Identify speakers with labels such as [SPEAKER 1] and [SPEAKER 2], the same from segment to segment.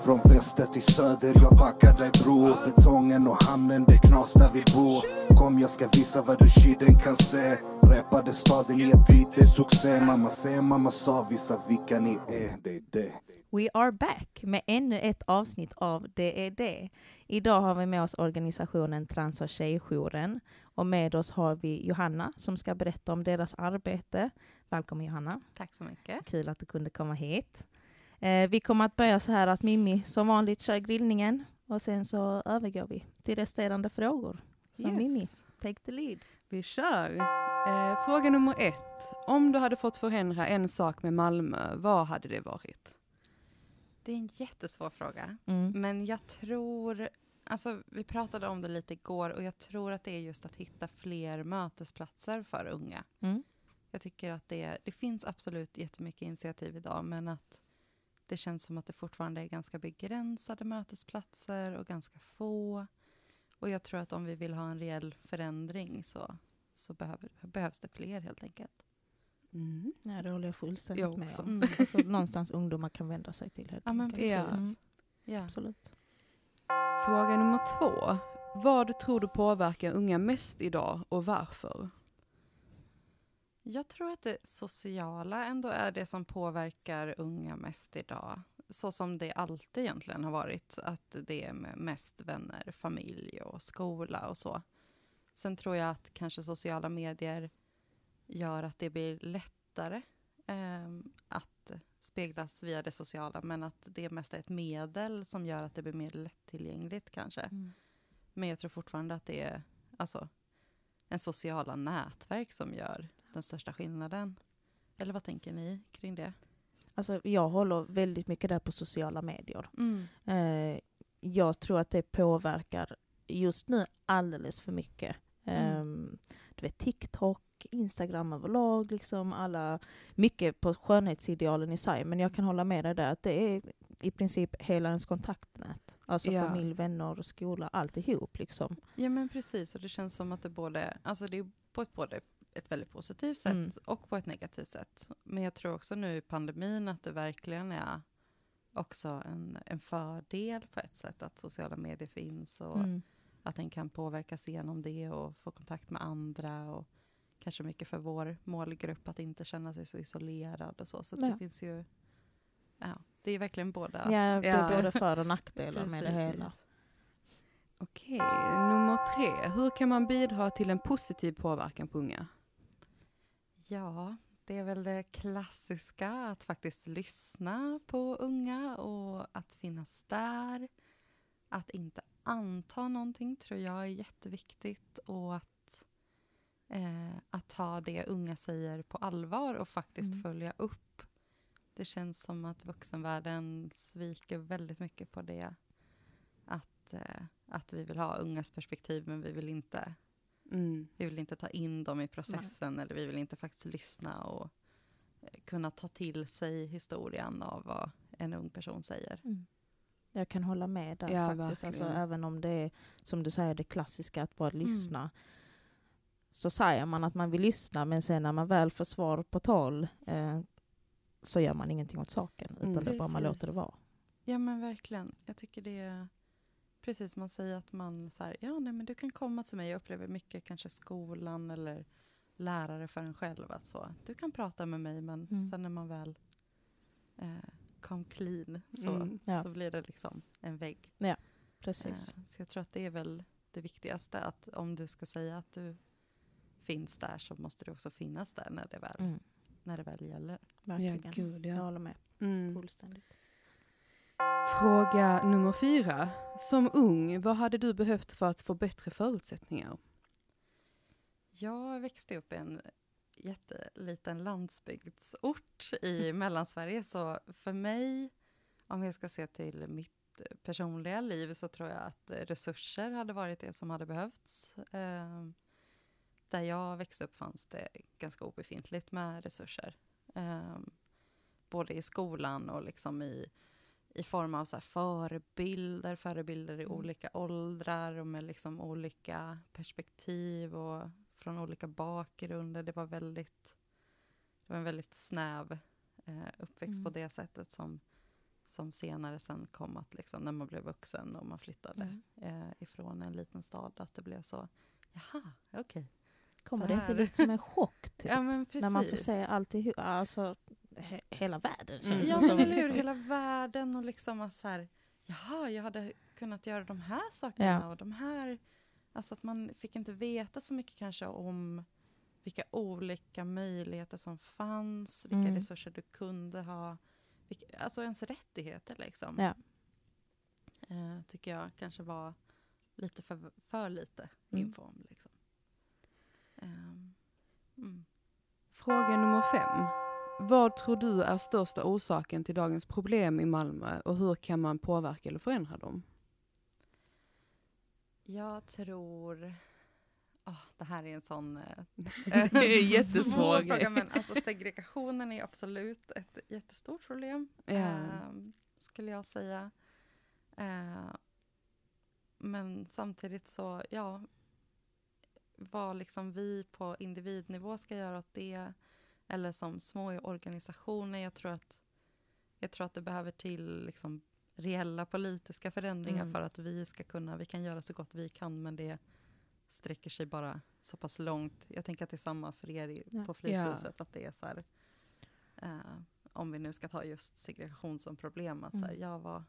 [SPEAKER 1] Från väster till söder, jag backar dig bror Betongen och hamnen, det knas där vi bor Kom jag ska visa vad du kiden kan se Rappade staden i ett beat, det är succé Mamma säger, mamma sa, visa vilka ni är, det är det
[SPEAKER 2] We are back med ännu ett avsnitt av Det är det. Idag har vi med oss organisationen Trans och tjejjouren och med oss har vi Johanna som ska berätta om deras arbete. Välkommen Johanna.
[SPEAKER 3] Tack så mycket.
[SPEAKER 2] Kul att du kunde komma hit. Eh, vi kommer att börja så här att Mimmi som vanligt kör grillningen och sen så övergår vi till resterande frågor. Så
[SPEAKER 3] Yes.
[SPEAKER 2] Mimmi, take the lead.
[SPEAKER 3] Vi kör. Eh, fråga nummer ett. Om du hade fått förändra en sak med Malmö, vad hade det varit?
[SPEAKER 4] Det är en jättesvår fråga.
[SPEAKER 2] Mm.
[SPEAKER 4] Men jag tror, alltså vi pratade om det lite igår och jag tror att det är just att hitta fler mötesplatser för unga.
[SPEAKER 2] Mm.
[SPEAKER 4] Jag tycker att det, det finns absolut jättemycket initiativ idag men att det känns som att det fortfarande är ganska begränsade mötesplatser och ganska få. Och jag tror att om vi vill ha en reell förändring så, så behöver, behövs det fler helt enkelt.
[SPEAKER 3] Mm.
[SPEAKER 2] Ja, det håller jag fullständigt
[SPEAKER 3] Jag
[SPEAKER 2] med om. Alltså, någonstans ungdomar kan vända sig till helt
[SPEAKER 4] Ja men
[SPEAKER 2] enkelt.
[SPEAKER 3] Ja.
[SPEAKER 2] Mm,
[SPEAKER 4] Ja.
[SPEAKER 2] absolut.
[SPEAKER 3] Fråga nummer två. Vad tror du påverkar unga mest idag och varför?
[SPEAKER 4] Jag tror att det sociala ändå är det som påverkar unga mest idag. Så som det alltid egentligen har varit. Att det är mest vänner, familj och skola och så. Sen tror jag att kanske sociala medier gör att det blir lättare ehm, att speglas via det sociala. Men att det mest är ett medel som gör att det blir mer lättillgängligt kanske.
[SPEAKER 2] Mm.
[SPEAKER 4] Men jag tror fortfarande att det är alltså, en sociala nätverk som gör den största skillnaden. Eller vad tänker ni kring det?
[SPEAKER 2] Alltså, jag håller väldigt mycket där på sociala medier.
[SPEAKER 4] Mm.
[SPEAKER 2] Eh, jag tror att det påverkar just nu alldeles för mycket.
[SPEAKER 4] Mm.
[SPEAKER 2] Ehm, du vet TikTok, Instagram överlag, liksom alla, mycket på skönhetsidealen i sig. Men jag kan hålla med dig där att det är i princip hela ens kontaktnät. Alltså
[SPEAKER 3] Ja.
[SPEAKER 2] familj, vänner, skola, alltihop liksom.
[SPEAKER 4] Ja men precis, och det känns som att det både, alltså det är på ett, både ett väldigt positivt sätt
[SPEAKER 2] Mm.
[SPEAKER 4] och på ett negativt sätt. Men jag tror också nu i pandemin att det verkligen är också en, en fördel på ett sätt att sociala medier finns och
[SPEAKER 2] Mm.
[SPEAKER 4] att en kan påverkas genom det och få kontakt med andra och kanske mycket för vår målgrupp att inte känna sig så isolerad och så. Så
[SPEAKER 2] Ja.
[SPEAKER 4] det finns ju, ja, det är verkligen båda.
[SPEAKER 2] Ja, det
[SPEAKER 3] Ja.
[SPEAKER 2] är både för och nackdelar med det hela.
[SPEAKER 3] Okej, nummer tre. Hur kan man bidra till en positiv påverkan på unga?
[SPEAKER 4] Ja, det är väl det klassiska, att faktiskt lyssna på unga och att finnas där. Att inte anta någonting tror jag är jätteviktigt och att, eh, att ta det unga säger på allvar och faktiskt
[SPEAKER 2] Mm.
[SPEAKER 4] följa upp. Det känns som att vuxenvärlden sviker väldigt mycket på det. Att, eh, att vi vill ha ungas perspektiv men vi vill inte
[SPEAKER 3] Mm.
[SPEAKER 4] vi vill inte ta in dem i processen eller vi vill inte faktiskt lyssna och eh, kunna ta till sig historien av vad en ung person säger.
[SPEAKER 2] Mm. Jag kan hålla med där
[SPEAKER 3] Ja,
[SPEAKER 2] faktiskt. Alltså, även om det är, som du säger, det klassiska att bara
[SPEAKER 4] Mm.
[SPEAKER 2] lyssna. Så säger man att man vill lyssna, men sen när man väl får svar på tal eh, så gör man ingenting åt saken. Utan
[SPEAKER 3] Mm.
[SPEAKER 2] är bara man låter det vara.
[SPEAKER 4] Ja men verkligen. Jag tycker det är precis man säger att man så här, ja nej men du kan komma till mig. Jag upplever mycket kanske skolan eller lärare för en själv att så, du kan prata med mig men
[SPEAKER 2] Mm.
[SPEAKER 4] sen när man väl eh, kom clean så,
[SPEAKER 3] Mm.
[SPEAKER 2] Ja.
[SPEAKER 4] så blir det liksom en vägg.
[SPEAKER 2] Precis.
[SPEAKER 4] Eh, Så jag tror att det är väl det viktigaste, att om du ska säga att du finns där så måste du också finnas där när det väl,
[SPEAKER 2] Mm.
[SPEAKER 4] när det väl gäller.
[SPEAKER 2] Verkligen.
[SPEAKER 3] Ja, gud
[SPEAKER 2] Jag
[SPEAKER 3] ja.
[SPEAKER 2] håller med
[SPEAKER 3] Mm.
[SPEAKER 2] fullständigt.
[SPEAKER 3] Fråga nummer fyra. Som ung, vad hade du behövt för att få bättre förutsättningar?
[SPEAKER 4] Jag växte upp i en jätteliten landsbygdsort i Mellansverige, så för mig, om jag ska se till mitt personliga liv, så tror jag att resurser hade varit det som hade behövts. Eh, där jag växte upp fanns det ganska obefintligt med resurser. Eh, både i skolan och liksom i, i form av så förebilder, förebilder i
[SPEAKER 2] Mm.
[SPEAKER 4] olika åldrar och med liksom olika perspektiv och från olika bakgrunder. Det var väldigt, det var en väldigt snäv eh, uppväxt på
[SPEAKER 2] Mm.
[SPEAKER 4] det sättet som, som senare sen kom att, liksom, när man blev vuxen och man flyttade
[SPEAKER 2] Mm.
[SPEAKER 4] eh, ifrån en liten stad, att det blev så, jaha, okej.
[SPEAKER 2] Kommer
[SPEAKER 4] Så
[SPEAKER 2] det inte lite som en chock? Typ?
[SPEAKER 4] Ja, men precis.
[SPEAKER 2] När man får se alltihop, alltså he, hela världen
[SPEAKER 3] Mm.
[SPEAKER 4] Ja, men eller hur?
[SPEAKER 2] liksom.
[SPEAKER 4] Hela världen och liksom att så här, jaha, jag hade kunnat göra de här sakerna
[SPEAKER 2] Ja.
[SPEAKER 4] och de här... Alltså att man fick inte veta så mycket kanske om vilka olika möjligheter som fanns, vilka
[SPEAKER 2] Mm.
[SPEAKER 4] resurser du kunde ha, vilka, alltså ens rättigheter liksom.
[SPEAKER 2] Ja.
[SPEAKER 4] Eh, tycker jag kanske var lite för, för lite
[SPEAKER 2] Mm.
[SPEAKER 4] info om. Liksom. Ehm, mm.
[SPEAKER 3] Fråga nummer fem. Vad tror du är största orsaken till dagens problem i Malmö och hur kan man påverka eller förändra dem?
[SPEAKER 4] Jag tror... åh, det här är en sån eh,
[SPEAKER 3] Det är jättesvår
[SPEAKER 4] svår
[SPEAKER 3] grej.
[SPEAKER 4] fråga, men alltså, segregationen är absolut ett jättestort problem,
[SPEAKER 3] Ja.
[SPEAKER 4] ehm, skulle jag säga. Eh, men samtidigt så, ja, vad liksom vi på individnivå ska göra åt det, eller som små organisationer, jag tror att, jag tror att det behöver till liksom reella politiska förändringar
[SPEAKER 2] Mm.
[SPEAKER 4] för att vi ska kunna, vi kan göra så gott vi kan, men det sträcker sig bara så pass långt. Jag tänker att det är samma för er
[SPEAKER 2] Ja.
[SPEAKER 4] på Fryshuset, att det är så här, eh, om vi nu ska ta just segregation som problem, att så här,
[SPEAKER 2] Mm.
[SPEAKER 4] ja, vad,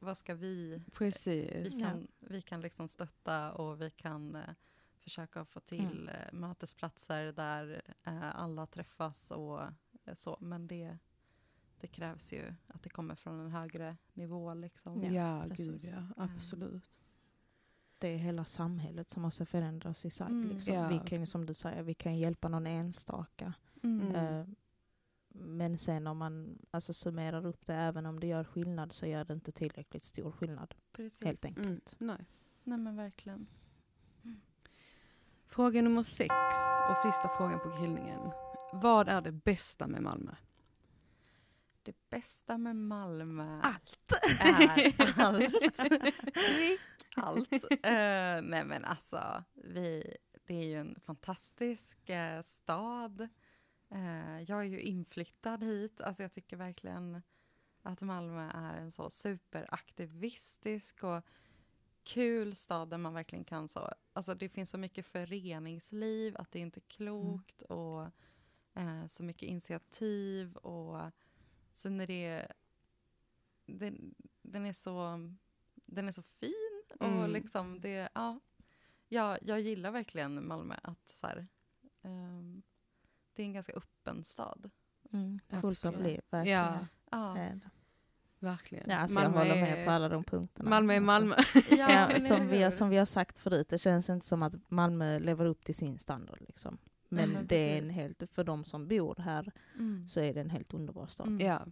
[SPEAKER 4] vad, ska vi
[SPEAKER 3] Precis.
[SPEAKER 4] vi kan, vi kan liksom stötta och vi kan eh, försöka få till eh, mötesplatser där eh, alla träffas och eh, så. Men det, det krävs ju att det kommer från en högre nivå. Liksom.
[SPEAKER 2] Ja,
[SPEAKER 3] Ja, gud ja. Absolut.
[SPEAKER 2] Det är hela samhället som måste förändras i sig.
[SPEAKER 4] Mm.
[SPEAKER 2] Liksom.
[SPEAKER 3] Ja.
[SPEAKER 2] Vi kan som du säger, vi kan hjälpa någon enstaka.
[SPEAKER 4] Mm.
[SPEAKER 3] Mm.
[SPEAKER 2] Eh, Men sen om man alltså, summerar upp det, även om det gör skillnad, så gör det inte tillräckligt stor skillnad.
[SPEAKER 4] Precis.
[SPEAKER 2] Helt enkelt.
[SPEAKER 3] Mm. Nej.
[SPEAKER 4] Nej men verkligen.
[SPEAKER 3] Fråga nummer sex och sista frågan på grillningen. Vad är det bästa med Malmö?
[SPEAKER 4] Det bästa med Malmö
[SPEAKER 2] Allt!
[SPEAKER 4] är allt. allt. Eh, nej men alltså, vi, det är ju en fantastisk eh, stad. Eh, jag är ju inflyttad hit. Alltså jag tycker verkligen att Malmö är en så superaktivistisk och kul stad där man verkligen kan så, alltså det finns så mycket föreningsliv, att det inte är klokt och eh, så mycket initiativ och sen är det, den, den är så, den är så fin och
[SPEAKER 3] Mm.
[SPEAKER 4] liksom det, ja, jag, jag gillar verkligen Malmö att så här, ehm, det är en ganska öppen stad.
[SPEAKER 2] Mm. Fullt av liv, verkligen.
[SPEAKER 3] Ja,
[SPEAKER 4] Ja,
[SPEAKER 2] det.
[SPEAKER 3] Verkligen.
[SPEAKER 2] Ja, alltså jag håller med på alla de punkterna.
[SPEAKER 3] Malmö är
[SPEAKER 2] Alltså.
[SPEAKER 3] Malmö.
[SPEAKER 4] ja,
[SPEAKER 2] Ja, som, vi har, som vi har sagt förut, det känns inte som att Malmö lever upp till sin standard. Liksom. Men,
[SPEAKER 4] men
[SPEAKER 2] det är en helt, för de som bor här
[SPEAKER 4] Mm.
[SPEAKER 2] så är det en helt underbar stad.
[SPEAKER 4] Mm.
[SPEAKER 3] Ja,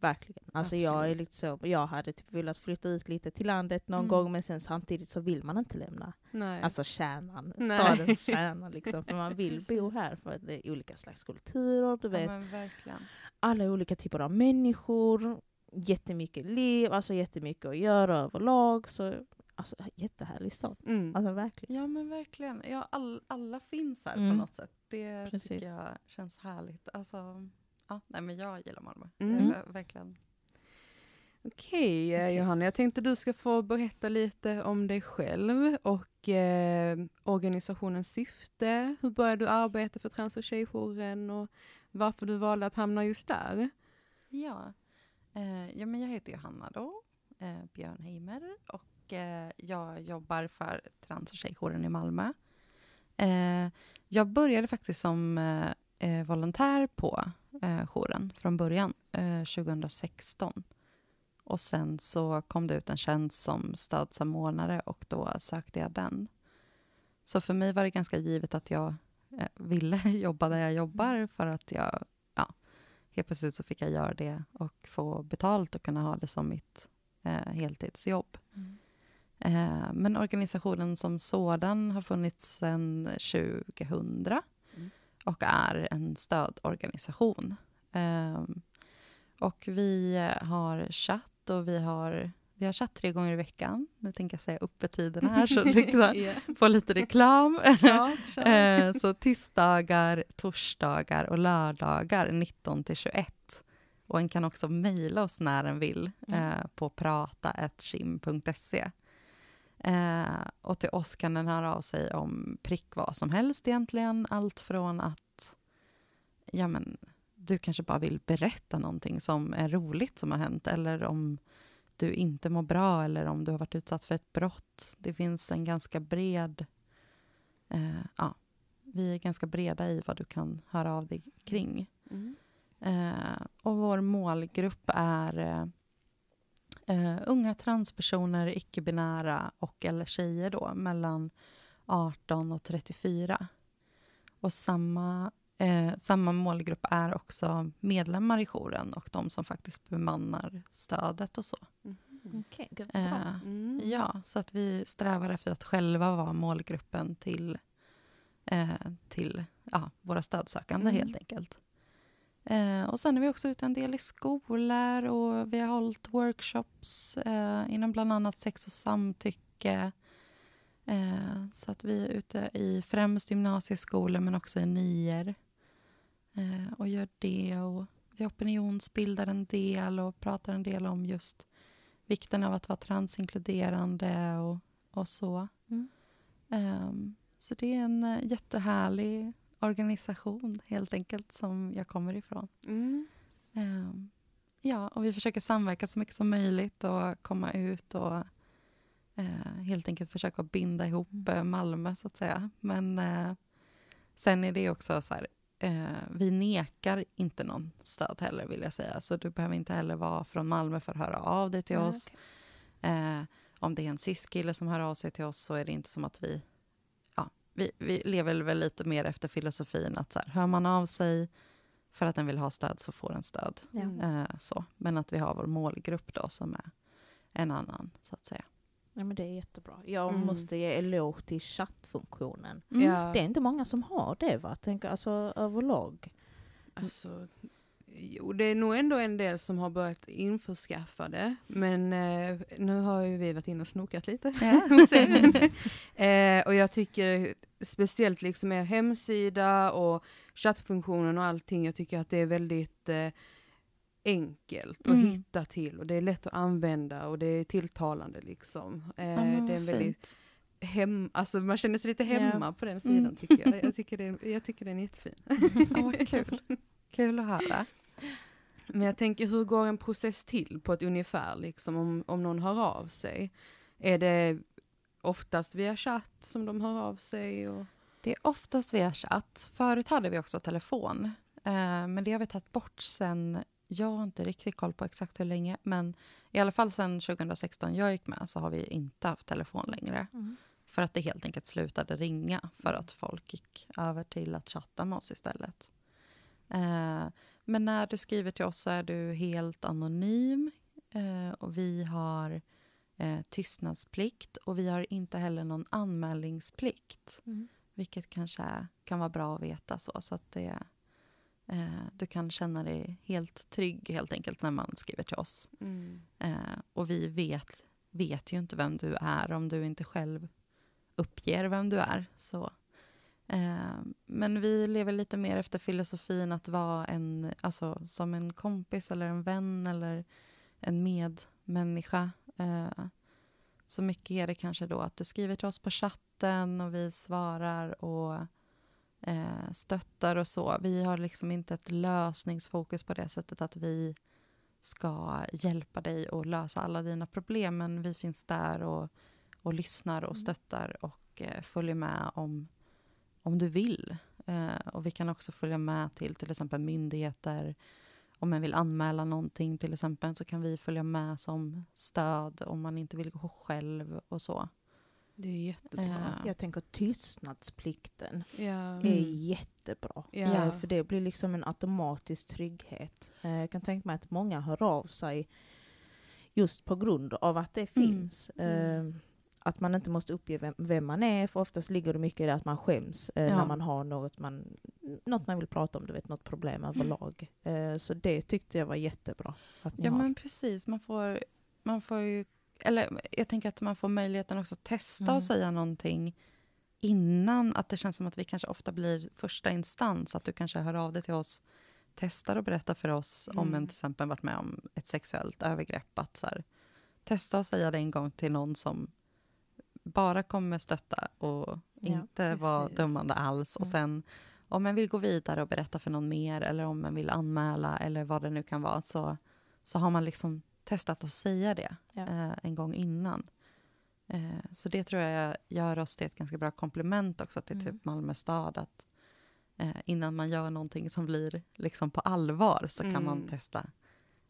[SPEAKER 2] Verkligen. Alltså jag är lite så, jag hade typ velat flytta ut lite till landet någon
[SPEAKER 4] Mm.
[SPEAKER 2] gång men sen samtidigt så vill man inte lämna.
[SPEAKER 3] nej.
[SPEAKER 2] Alltså kärnan,
[SPEAKER 3] Nej.
[SPEAKER 2] stadens kärna liksom. För man vill bo här för att det är olika slags kulturer, du
[SPEAKER 4] Ja,
[SPEAKER 2] vet.
[SPEAKER 4] men verkligen.
[SPEAKER 2] Alla olika typer av människor, jättemycket liv, alltså jättemycket att göra överlag. Så, alltså jättehärlig stad.
[SPEAKER 3] mm.
[SPEAKER 2] Alltså verkligen.
[SPEAKER 4] Ja, men verkligen. Ja, all, alla finns här
[SPEAKER 2] Mm.
[SPEAKER 4] på något sätt. Det
[SPEAKER 2] Precis.
[SPEAKER 4] tycker jag känns härligt. Alltså, ja, nej, men jag gillar Malmö.
[SPEAKER 3] Mm.
[SPEAKER 4] Mm. Verkligen.
[SPEAKER 3] Okej, eh,
[SPEAKER 2] Okej.
[SPEAKER 3] Johanna. Jag tänkte du ska få berätta lite om dig själv och eh, organisationens syfte. Hur började du arbeta för trans och tjejjouren och varför du valde att hamna just där?
[SPEAKER 4] Ja. Eh, ja, men jag heter Johanna då, eh, Björnheimer och eh, jag jobbar för trans och tjejjouren i Malmö. Eh, jag började faktiskt som eh, eh volontär på eh, jouren från början, eh, 2016. Och sen så kom det ut en tjänst som stödsamordnare och då sökte jag den. Så för mig var det ganska givet att jag eh, ville jobba där jag jobbar för att jag, helt plötsligt så fick jag göra det och få betalt och kunna ha det som mitt eh, heltidsjobb. Eh, men organisationen som sådan har funnits sedan 2000
[SPEAKER 3] Mm.
[SPEAKER 4] och är en stödorganisation. Eh, och vi har chatt och vi har, vi har chatt tre gånger i veckan. Nu tänker jag säga öppettiderna här så liksom,
[SPEAKER 3] Ja.
[SPEAKER 4] få lite reklam.
[SPEAKER 3] Ja.
[SPEAKER 4] Eh, så tisdagar, torsdagar och lördagar 19 till 21 Och en kan också mejla oss när en vill
[SPEAKER 2] Mm.
[SPEAKER 4] eh, på prata.kim.se. Eh, och till oss kan den höra av sig om prick vad som helst egentligen. Allt från att ja, men, du kanske bara vill berätta någonting som är roligt som har hänt eller om du inte mår bra eller om du har varit utsatt för ett brott. Det finns en ganska bred... Eh, ja, vi är ganska breda i vad du kan höra av dig kring.
[SPEAKER 3] Mm.
[SPEAKER 4] Eh, och vår målgrupp är eh, eh, unga transpersoner, icke-binära och eller tjejer då, mellan 18 och 34. Och samma, eh, samma målgrupp är också medlemmar i jouren och de som faktiskt bemannar stödet och så.
[SPEAKER 2] Okej, okay, bra.
[SPEAKER 4] Eh,
[SPEAKER 3] Mm.
[SPEAKER 4] Ja, så att vi strävar efter att själva vara målgruppen till, eh, till ja, våra stödsökande
[SPEAKER 3] Mm.
[SPEAKER 4] helt enkelt. Eh, och sen är vi också ute en del i skolor och vi har hållit workshops eh, inom bland annat sex och samtycke. Eh, så att vi är ute i främst gymnasieskolor men också i nior eh, och gör det. Och vi opinionsbildar en del och pratar en del om just vikten av att vara transinkluderande och, och så.
[SPEAKER 2] Mm.
[SPEAKER 4] Ehm, så det är en eh, jättehärlig organisation helt enkelt som jag kommer ifrån.
[SPEAKER 3] Mm.
[SPEAKER 4] Ehm, ja, och vi försöker samverka så mycket som möjligt och komma ut och eh, helt enkelt försöka binda ihop eh, Malmö så att säga. Men eh, sen är det också så här, eh, vi nekar inte någon stöd heller vill jag säga. Så du behöver inte heller vara från Malmö för att höra av dig till
[SPEAKER 2] Nej,
[SPEAKER 4] oss.
[SPEAKER 2] okej.
[SPEAKER 4] Eh, om det är en cis-kille som hör av sig till oss så är det inte som att vi... Ja, vi, vi lever väl lite mer efter filosofin att så här, hör man av sig för att den vill ha stöd så får den stöd.
[SPEAKER 2] Ja.
[SPEAKER 4] Eh, så. Men att vi har vår målgrupp då som är en annan, så att säga.
[SPEAKER 2] Ja, men det är jättebra. Jag
[SPEAKER 3] Mm.
[SPEAKER 2] måste ge eloge till chattfunktionen.
[SPEAKER 3] Ja,
[SPEAKER 2] Det är inte många som har det va? Tänk alltså överlag.
[SPEAKER 3] alltså, jo, det är nog ändå en del som har börjat införskaffa det. Men eh, nu har ju vi varit inne och snokat lite. er. eh, och jag tycker speciellt liksom er hemsida och chattfunktionen och allting, jag tycker att det är väldigt eh, enkelt att
[SPEAKER 4] Mm.
[SPEAKER 3] hitta till och det är lätt att använda och det är tilltalande liksom. Eh,
[SPEAKER 4] Ja, men
[SPEAKER 3] det är en väldigt hem, alltså man känner sig lite hemma
[SPEAKER 2] Ja.
[SPEAKER 3] på den sidan
[SPEAKER 4] Mm.
[SPEAKER 3] tycker jag. Jag tycker, det jag tycker den är jättefin.
[SPEAKER 4] Ja, vad kul. Kul att höra.
[SPEAKER 3] Men jag tänker, hur går en process till på ett ungefär, liksom, om, om någon hör av sig? Är det oftast via chatt som de hör av sig? Och...
[SPEAKER 4] Det är oftast via chatt. Förut hade vi också telefon. Eh, men det har vi tagit bort sen, jag har inte riktigt koll på exakt hur länge, men i alla fall sen 2016 jag gick med så har vi inte haft telefon längre. För att det helt enkelt slutade ringa för att folk gick över till att chatta med oss istället. Eh, men när du skriver till oss så är du helt anonym eh, och vi har eh, tystnadsplikt och vi har inte heller någon anmälningsplikt.
[SPEAKER 2] Mm.
[SPEAKER 4] Vilket kanske är, kan vara bra att veta så, så att det, du kan känna dig helt trygg helt enkelt när man skriver till oss. Eh, och vi vet, vet ju inte vem du är om du inte själv uppger vem du är. Så. Eh, men vi lever lite mer efter filosofin att vara en, alltså, som en kompis eller en vän eller en medmänniska. Eh, så mycket är det kanske då att du skriver till oss på chatten och vi svarar och eh, stöttar och så. Vi har liksom inte ett lösningsfokus på det sättet att vi ska hjälpa dig att lösa alla dina problem, men vi finns där och, och lyssnar och
[SPEAKER 2] Mm.
[SPEAKER 4] stöttar och eh, följer med om, om du vill. Eh, och vi kan också följa med till till exempel myndigheter. Om man vill anmäla någonting till exempel så kan vi följa med som stöd om man inte vill gå själv och så.
[SPEAKER 3] Det är jättebra.
[SPEAKER 4] Eh,
[SPEAKER 2] Jag tänker tystnadsplikten
[SPEAKER 3] Ja.
[SPEAKER 2] är
[SPEAKER 4] Mm.
[SPEAKER 2] jättebra.
[SPEAKER 3] Ja.
[SPEAKER 2] Ja, för det blir liksom en automatisk trygghet. Eh, Jag kan tänka mig att många hör av sig just på grund av att det
[SPEAKER 4] Mm.
[SPEAKER 2] finns.
[SPEAKER 3] Mm.
[SPEAKER 2] Eh, Att man inte måste uppge vem, vem man är, för oftast ligger det mycket i det att man skäms eh,
[SPEAKER 4] Ja.
[SPEAKER 2] när man har något man, något man vill prata om, du vet, något problem överlag. Eh, Så det tyckte jag var jättebra
[SPEAKER 4] Ja,
[SPEAKER 2] har.
[SPEAKER 4] men precis. Man får, man får ju... Eller jag tänker att man får möjligheten också att testa
[SPEAKER 2] Mm.
[SPEAKER 4] och säga någonting innan. Att det känns som att vi kanske ofta blir första instans. Att du kanske hör av dig till oss testar att berätta för oss om
[SPEAKER 3] Mm.
[SPEAKER 4] en till exempel varit med om ett sexuellt övergrepp. Att så här, testa att säga det en gång till någon som bara kommer stötta och
[SPEAKER 2] Ja,
[SPEAKER 4] inte vara
[SPEAKER 3] precis.
[SPEAKER 4] dömande alls. Och
[SPEAKER 2] Mm.
[SPEAKER 4] sen om man vill gå vidare och berätta för någon mer eller om man vill anmäla eller vad det nu kan vara så, så har man liksom testat att säga det
[SPEAKER 2] Ja.
[SPEAKER 4] eh, en gång innan. Eh, så det tror jag gör oss till ett ganska bra komplement också till
[SPEAKER 2] Mm.
[SPEAKER 4] typ Malmö stad. Att, eh, innan man gör någonting som blir liksom på allvar så kan man
[SPEAKER 3] Mm.
[SPEAKER 4] testa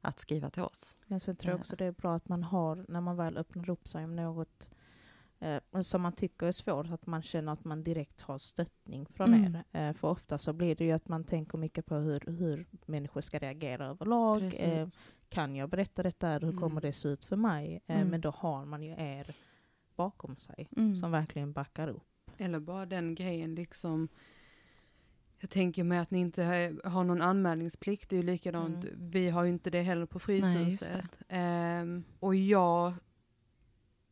[SPEAKER 4] att skriva till oss.
[SPEAKER 2] Men så tror jag också det är bra att man har, när man väl öppnar upp sig om något eh, som man tycker är svårt, att man känner att man direkt har stöttning från
[SPEAKER 4] Mm.
[SPEAKER 2] er. Eh, för ofta så blir det ju att man tänker mycket på hur, hur människor ska reagera överlag. Eh. Kan jag berätta detta? Hur kommer
[SPEAKER 3] Mm.
[SPEAKER 2] det se ut för mig? Eh,
[SPEAKER 4] Mm.
[SPEAKER 2] Men då har man ju er bakom sig
[SPEAKER 4] Mm.
[SPEAKER 2] som verkligen backar upp.
[SPEAKER 3] Eller bara den grejen liksom. Jag tänker mig att ni inte har- någon anmälningsplikt. Det är ju likadant.
[SPEAKER 2] Mm.
[SPEAKER 3] Vi har ju inte det heller på Fryshuset. Ehm, och jag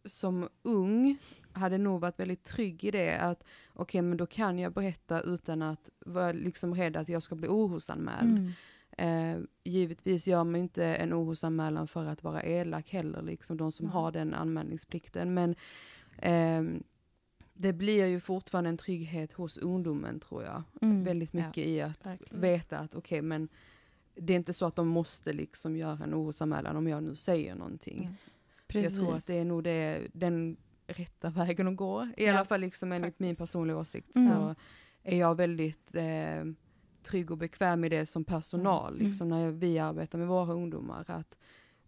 [SPEAKER 3] som ung hade nog varit väldigt trygg i det att okej men då kan jag berätta utan att vara liksom rädd att jag ska bli orosanmäld.
[SPEAKER 4] Mm.
[SPEAKER 3] Eh, givetvis gör man inte en orosanmälan för att vara elak heller, liksom de som
[SPEAKER 2] Nej.
[SPEAKER 3] har den anmälningsplikten. Men ehm, det blir ju fortfarande en trygghet hos ungdomen tror jag.
[SPEAKER 4] Mm.
[SPEAKER 3] Väldigt
[SPEAKER 2] Ja.
[SPEAKER 3] mycket i att
[SPEAKER 2] Verkligen.
[SPEAKER 3] veta att okej men det är inte så att de måste liksom göra en orosanmälan om jag nu säger någonting.
[SPEAKER 2] Mm.
[SPEAKER 3] Jag tror att det är nog det, den rätta vägen att gå. I
[SPEAKER 2] Ja,
[SPEAKER 3] alla fall liksom enligt min
[SPEAKER 2] faktiskt.
[SPEAKER 3] personliga åsikt
[SPEAKER 4] Mm.
[SPEAKER 3] så är jag väldigt eh, trygg och bekväm i det som personal,
[SPEAKER 4] Mm.
[SPEAKER 3] liksom när vi arbetar med våra ungdomar. Att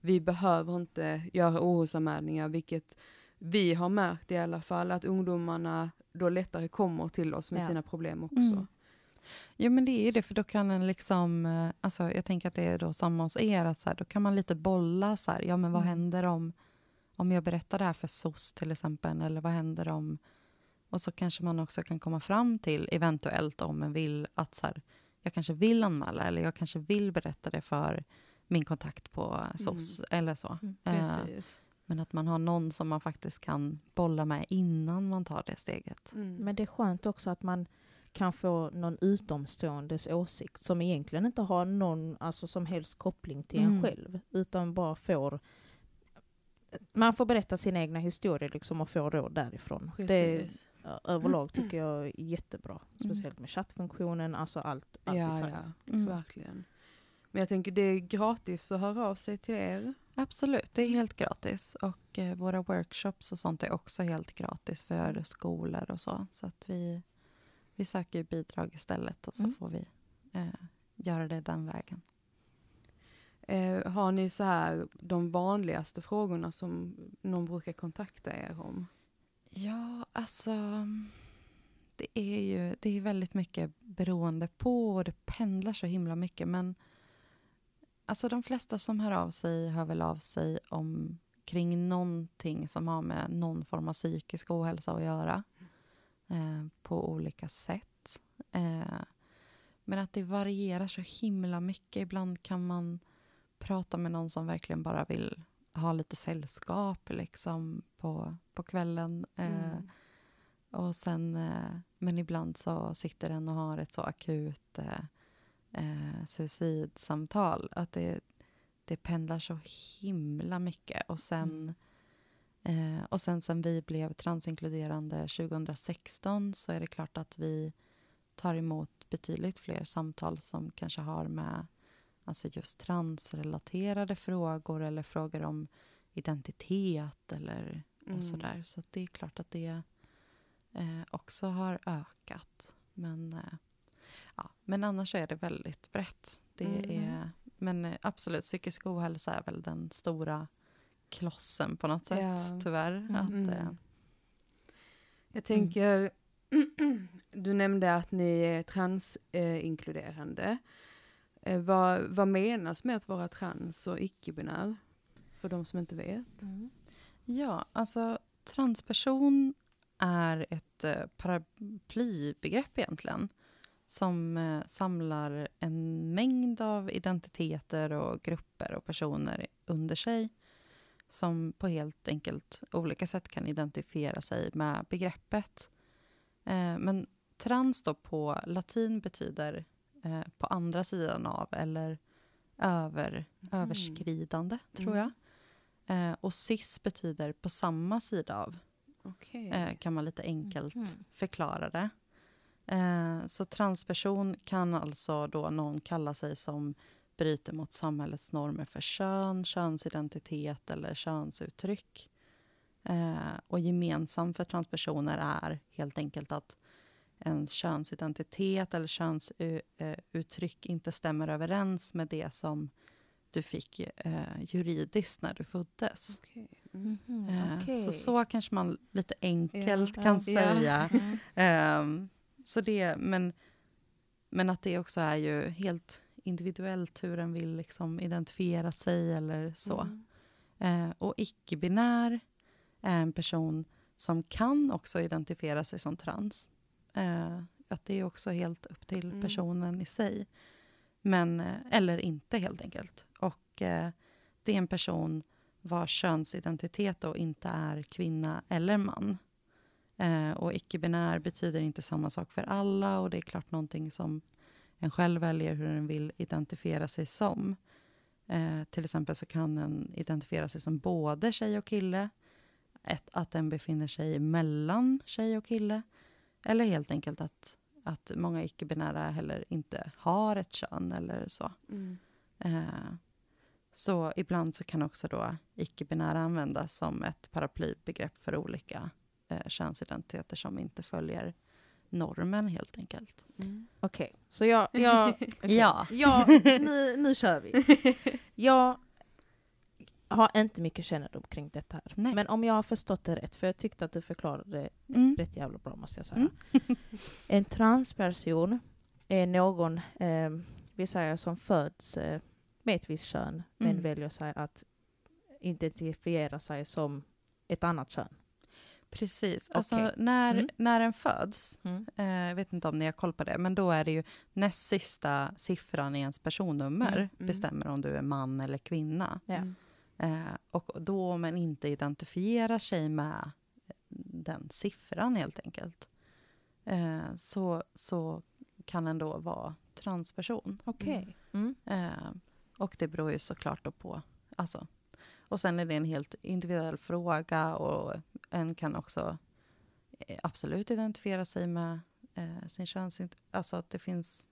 [SPEAKER 3] vi behöver inte göra orosanmälningar, vilket vi har märkt i alla fall, att ungdomarna då lättare kommer till oss med
[SPEAKER 2] Ja.
[SPEAKER 3] sina problem också.
[SPEAKER 4] Mm. Jo men det är ju det, för då kan en liksom, eh, alltså jag tänker att det är då samma hos er, att så här, då kan man lite bolla så här, ja men vad
[SPEAKER 2] Mm.
[SPEAKER 4] händer om, om jag berättar det här för SOS till exempel, eller vad händer om, och så kanske man också kan komma fram till eventuellt om man vill att så här, jag kanske vill anmäla, eller jag kanske vill berätta det för min kontakt på SOS, eller så.
[SPEAKER 2] Mm,
[SPEAKER 4] Eh,
[SPEAKER 3] Precis.
[SPEAKER 4] men att man har någon som man faktiskt kan bolla med innan man tar det steget.
[SPEAKER 3] Mm.
[SPEAKER 2] Men det är skönt också att man kan få någon utomståendes åsikt som egentligen inte har någon alltså, som helst koppling till en
[SPEAKER 4] Mm.
[SPEAKER 2] själv, utan bara får man får berätta sina egna historier liksom och få råd därifrån. Det
[SPEAKER 3] Precis.
[SPEAKER 2] ö- överlag tycker jag är jättebra. Speciellt med chattfunktionen, alltså allt, allt
[SPEAKER 3] Ja, ja,
[SPEAKER 4] Mm.
[SPEAKER 3] verkligen. Men jag tänker det är gratis att höra av sig till er.
[SPEAKER 4] Absolut, det är helt gratis. Och eh, våra workshops och sånt är också helt gratis för skolor och så. Så att vi, vi söker bidrag istället och så
[SPEAKER 2] Mm.
[SPEAKER 4] får vi eh, göra det den vägen.
[SPEAKER 3] Eh, har ni så här de vanligaste frågorna som någon brukar kontakta er om?
[SPEAKER 4] Ja, alltså... Det är ju det är väldigt mycket beroende på och det pendlar så himla mycket. Men alltså de flesta som hör av sig hör väl av sig om kring någonting som har med någon form av psykisk ohälsa att göra. Eh, på olika sätt. Eh, men att det varierar så himla mycket. Ibland kan man prata med någon som verkligen bara vill ha lite sällskap liksom på, på kvällen. Eh,
[SPEAKER 3] Mm.
[SPEAKER 4] och sen, eh, men ibland så sitter den och har ett så akut eh, eh, suicidsamtal. Att det, det pendlar så himla mycket. Och sen, eh, och sen sen vi blev transinkluderande 2016 så är det klart att vi tar emot betydligt fler samtal som kanske har med alltså just transrelaterade frågor eller frågor om identitet eller
[SPEAKER 3] Mm.
[SPEAKER 4] och sådär. Så att det är klart att det eh, också har ökat. Men, eh, ja, men annars är det väldigt brett. Det
[SPEAKER 3] Mm.
[SPEAKER 4] är, men eh, absolut, psykisk ohälsa är väl den stora klossen på något sätt,
[SPEAKER 3] Ja.
[SPEAKER 4] tyvärr. Att,
[SPEAKER 3] Mm.
[SPEAKER 4] eh,
[SPEAKER 3] Jag tänker, du nämnde att ni är transinkluderande. Eh, Eh, vad, vad menas med att vara trans och icke-binär? För de som inte vet.
[SPEAKER 2] Mm.
[SPEAKER 4] Ja, alltså transperson är ett eh, paraplybegrepp egentligen som eh, samlar en mängd av identiteter och grupper och personer under sig som på helt enkelt olika sätt kan identifiera sig med begreppet. Eh, men trans då på latin betyder eh, på andra sidan av eller över,
[SPEAKER 3] Mhm.
[SPEAKER 4] överskridande, tror
[SPEAKER 3] Mm.
[SPEAKER 4] jag. Eh, och cis betyder på samma sida av,
[SPEAKER 3] Okej.
[SPEAKER 4] eh, kan man lite enkelt
[SPEAKER 2] Mhm.
[SPEAKER 4] förklara det. Eh, så transperson kan alltså då någon kalla sig som bryter mot samhällets normer för kön, könsidentitet eller könsuttryck. Eh, och gemensamt för transpersoner är helt enkelt att ens könsidentitet eller könsuttryck inte stämmer överens med det som du fick eh, juridiskt när du föddes.
[SPEAKER 3] Okej. Mm.
[SPEAKER 2] Mhm,
[SPEAKER 4] Eh,
[SPEAKER 2] okej.
[SPEAKER 4] Så så kanske man lite enkelt
[SPEAKER 2] Ja.
[SPEAKER 4] kan
[SPEAKER 2] Ja.
[SPEAKER 4] säga.
[SPEAKER 2] Mm.
[SPEAKER 4] Ehm, så det, men, men att det också är ju helt individuellt hur en vill liksom identifiera sig eller så.
[SPEAKER 3] Mm.
[SPEAKER 4] Eh, och icke-binär är en person som kan också identifiera sig som trans. Eh, att det är också helt upp till
[SPEAKER 3] Mm.
[SPEAKER 4] personen i sig. Men, eh, eller inte helt enkelt. Och eh, det är en person vars könsidentitet då inte är kvinna eller man. Eh, och icke-binär betyder inte samma sak för alla och det är klart någonting som en själv väljer hur en vill identifiera sig som. Eh, till exempel så kan en identifiera sig som både tjej och kille. Ett, att den befinner sig mellan tjej och kille. Eller helt enkelt att, att många icke-binära heller inte har ett kön eller så.
[SPEAKER 3] Mm.
[SPEAKER 4] Eh, så ibland så kan också då icke-binära användas som ett paraplybegrepp för olika eh, könsidentiteter som inte följer normen helt enkelt.
[SPEAKER 3] Mm.
[SPEAKER 2] Okej, så jag... jag okej.
[SPEAKER 4] Ja.
[SPEAKER 2] ja nu, nu kör vi. Jag har inte mycket kännedom kring detta här.
[SPEAKER 4] Nej.
[SPEAKER 2] Men om jag har förstått det rätt, för jag tyckte att du förklarade det
[SPEAKER 4] Mm.
[SPEAKER 2] rätt jävla bra måste jag säga.
[SPEAKER 4] Mm.
[SPEAKER 2] en transperson är någon, eh, vi säger som föds eh, med ett visst kön, men
[SPEAKER 4] Mm.
[SPEAKER 2] väljer sig att identifiera sig som ett annat kön.
[SPEAKER 4] Precis. Alltså, när,
[SPEAKER 2] Mm.
[SPEAKER 4] när en föds,
[SPEAKER 2] Mm.
[SPEAKER 4] eh, jag vet inte om ni har koll på det, men då är det ju näst sista siffran i ens personnummer
[SPEAKER 2] Mm,
[SPEAKER 3] mm.
[SPEAKER 4] bestämmer om du är man eller kvinna.
[SPEAKER 2] Ja.
[SPEAKER 3] Mm.
[SPEAKER 4] Eh, och då om man inte identifierar sig med den siffran helt enkelt, eh, så, så kan en då vara transperson.
[SPEAKER 2] Okej. Mm.
[SPEAKER 4] Eh, och det beror ju såklart då på, alltså, och sen är det en helt individuell fråga och en kan också eh, absolut identifiera sig med eh, sin könsidentitet. Alltså att det finns,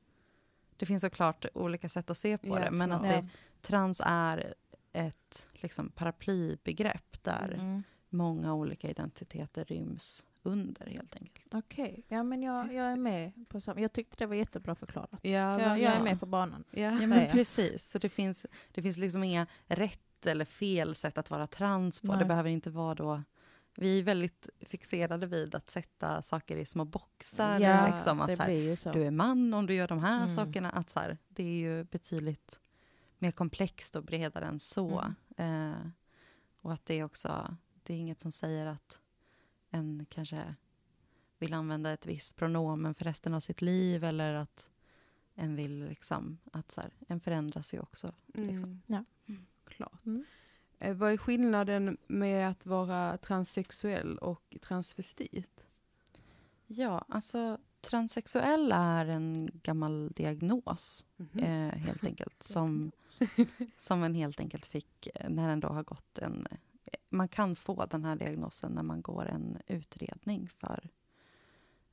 [SPEAKER 4] det finns såklart olika sätt att se på
[SPEAKER 3] Ja,
[SPEAKER 4] det, men att det, trans är ett liksom, paraplybegrepp där
[SPEAKER 2] Mm.
[SPEAKER 4] många olika identiteter ryms under helt enkelt.
[SPEAKER 2] Okej, ja men jag, jag är med på samma. Jag tyckte det var jättebra förklarat.
[SPEAKER 3] Ja,
[SPEAKER 2] Jag, jag är med på banan.
[SPEAKER 3] Ja.
[SPEAKER 4] Ja,
[SPEAKER 2] det
[SPEAKER 4] men precis. Så det finns, det finns liksom inga rätt eller fel sätt att vara trans på.
[SPEAKER 2] Nej.
[SPEAKER 4] Det behöver inte vara då... Vi är väldigt fixerade vid att sätta saker i små boxar.
[SPEAKER 2] Ja,
[SPEAKER 4] liksom, att
[SPEAKER 2] det
[SPEAKER 4] så här,
[SPEAKER 2] blir ju så.
[SPEAKER 4] du är man om du gör de här
[SPEAKER 2] Mm.
[SPEAKER 4] sakerna. Att så här, det är ju betydligt mer komplext och bredare än så.
[SPEAKER 2] Mm.
[SPEAKER 4] Eh, och att det är också, det är inget som säger att en kanske vill använda ett visst pronomen för resten av sitt liv eller att en vill liksom, att så här, en förändras ju också. Liksom.
[SPEAKER 3] Mm.
[SPEAKER 2] Ja.
[SPEAKER 3] Klart.
[SPEAKER 2] Mm.
[SPEAKER 3] Eh, vad är skillnaden med att vara transsexuell och transvestit?
[SPEAKER 4] Ja, alltså transsexuell är en gammal diagnos
[SPEAKER 3] Mhm.
[SPEAKER 4] eh, helt enkelt som, som en helt enkelt fick eh, när en då har gått en... eh, Man kan få den här diagnosen när man går en utredning för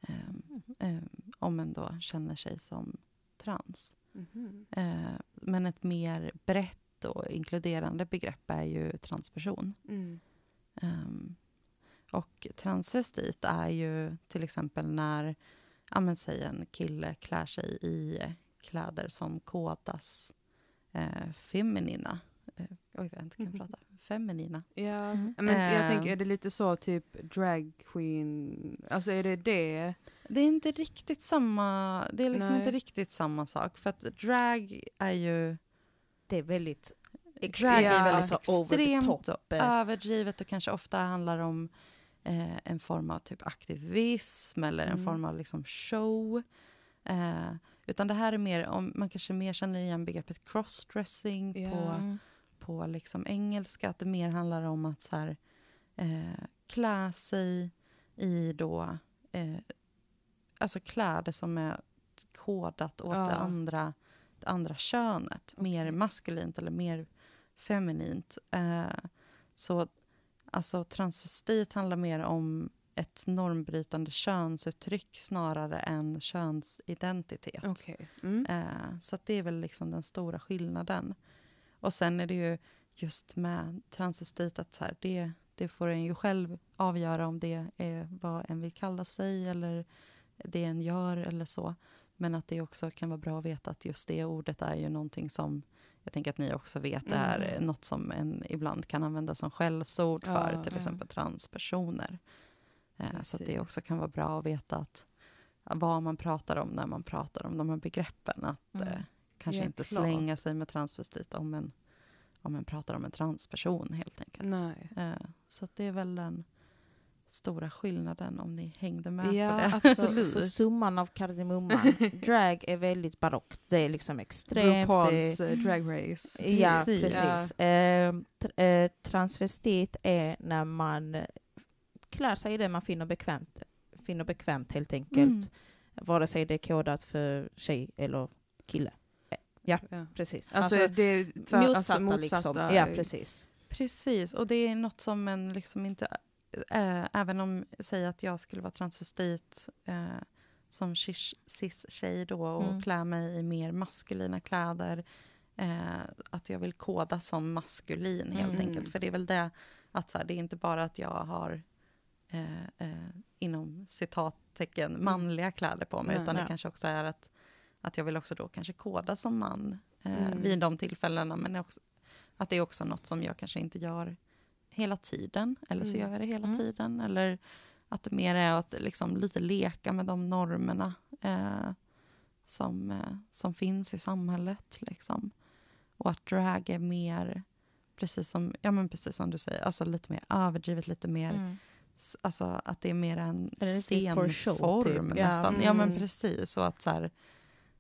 [SPEAKER 4] ehm, ehm, om en då känner sig som trans.
[SPEAKER 3] Mhm.
[SPEAKER 4] Eh, men ett mer brett och inkluderande begrepp är ju transperson.
[SPEAKER 3] Mm.
[SPEAKER 4] Ehm, och transvestit är ju till exempel när, ja men säg en kille klär sig i kläder som kodas eh, feminina. Eh, oj, jag inte kan
[SPEAKER 3] Mhm.
[SPEAKER 4] prata. Feminina.
[SPEAKER 3] Ja,
[SPEAKER 2] Mm.
[SPEAKER 3] men jag
[SPEAKER 4] Eh.
[SPEAKER 3] tänker, är det lite så typ drag queen, alltså är det det?
[SPEAKER 4] Det är inte riktigt samma, det är liksom
[SPEAKER 3] Nej.
[SPEAKER 4] inte riktigt samma sak. För att drag är ju
[SPEAKER 2] Det är väldigt
[SPEAKER 4] Drag är
[SPEAKER 3] Ja,
[SPEAKER 4] väldigt
[SPEAKER 2] alltså
[SPEAKER 4] extremt och överdrivet och kanske ofta handlar om eh, en form av typ aktivism eller en
[SPEAKER 3] Mm.
[SPEAKER 4] form av liksom show. Eh, utan det här är mer, om man kanske mer känner igen begreppet crossdressing
[SPEAKER 3] Ja.
[SPEAKER 4] på, på liksom engelska, att det mer handlar om att så här, eh, klä sig i då, eh, alltså kläder som är kodat åt
[SPEAKER 3] Ja.
[SPEAKER 4] det, andra, det andra könet. Mer maskulint eller mer feminint. Eh, så alltså transvestit handlar mer om ett normbrytande könsuttryck snarare än könsidentitet.
[SPEAKER 3] Okej. Mm.
[SPEAKER 4] Eh, så det är väl liksom den stora skillnaden. Och sen är det ju just med transvestit att så här, det, det får en ju själv avgöra om det är vad en vill kalla sig eller det en gör eller så. Men att det också kan vara bra att veta att just det ordet är ju någonting som jag tänker att ni också vet det är
[SPEAKER 3] Mm.
[SPEAKER 4] något som en ibland kan använda som skällsord för
[SPEAKER 3] Ja,
[SPEAKER 4] till
[SPEAKER 2] ja.
[SPEAKER 4] exempel transpersoner. Eh, så att det
[SPEAKER 3] Precis.
[SPEAKER 4] också kan vara bra att veta att vad man pratar om när man pratar om de här begreppen. Att
[SPEAKER 2] Mm.
[SPEAKER 4] eh, kanske
[SPEAKER 3] Ja,
[SPEAKER 4] inte
[SPEAKER 3] klart.
[SPEAKER 4] slänga sig med transvestit om en, om en pratar om en transperson helt enkelt.
[SPEAKER 3] Nej.
[SPEAKER 4] Eh, så det är väl den stora skillnaden om ni hängde med
[SPEAKER 3] Ja,
[SPEAKER 4] på det.
[SPEAKER 3] absolut.
[SPEAKER 2] Så, så summan av kardemumman, drag är väldigt barockt. Det är liksom extremt. det
[SPEAKER 3] RuPaul's eh, Drag Race.
[SPEAKER 2] Ja,
[SPEAKER 4] Precis.
[SPEAKER 2] precis. Eh, eh, transvestit är när man klär sig i det man finner bekvämt, finner bekvämt helt enkelt.
[SPEAKER 4] Mm.
[SPEAKER 2] Vare sig det är kodat för tjej eller kille.
[SPEAKER 3] Ja.
[SPEAKER 2] Precis.
[SPEAKER 3] Alltså, det är för,
[SPEAKER 2] motsatta,
[SPEAKER 3] alltså, motsatta
[SPEAKER 2] liksom. Ja, precis.
[SPEAKER 4] Precis, och det är något som en liksom inte... Äh, även om, säg att jag skulle vara transvestit äh, som cis- cis-tjej då och
[SPEAKER 2] Mm.
[SPEAKER 4] klä mig i mer maskulina kläder. eh, att jag vill koda som maskulin helt
[SPEAKER 2] Mm.
[SPEAKER 4] enkelt. För det är väl det, att så här, det är inte bara att jag har eh, eh, inom citattecken manliga kläder på mig,
[SPEAKER 3] Nej.
[SPEAKER 4] utan det
[SPEAKER 2] Ja.
[SPEAKER 4] kanske också är att, att jag vill också då kanske koda som man eh,
[SPEAKER 3] Mm.
[SPEAKER 4] vid de tillfällena, men också, att det är också något som jag kanske inte gör hela tiden, eller så
[SPEAKER 3] Mm.
[SPEAKER 4] gör jag det hela
[SPEAKER 2] Mm.
[SPEAKER 4] tiden, eller att det mer är att liksom lite leka med de normerna eh, som, eh, som finns i samhället. Liksom. Och att drag är mer, precis som, ja, men precis som du säger, alltså lite mer överdrivet, lite mer,
[SPEAKER 2] Mm.
[SPEAKER 4] Alltså att det är mer en
[SPEAKER 2] Är for show,
[SPEAKER 4] scenform
[SPEAKER 2] typ? Ja,
[SPEAKER 4] nästan. Ja, men
[SPEAKER 3] precis.
[SPEAKER 4] precis. Och att, så här,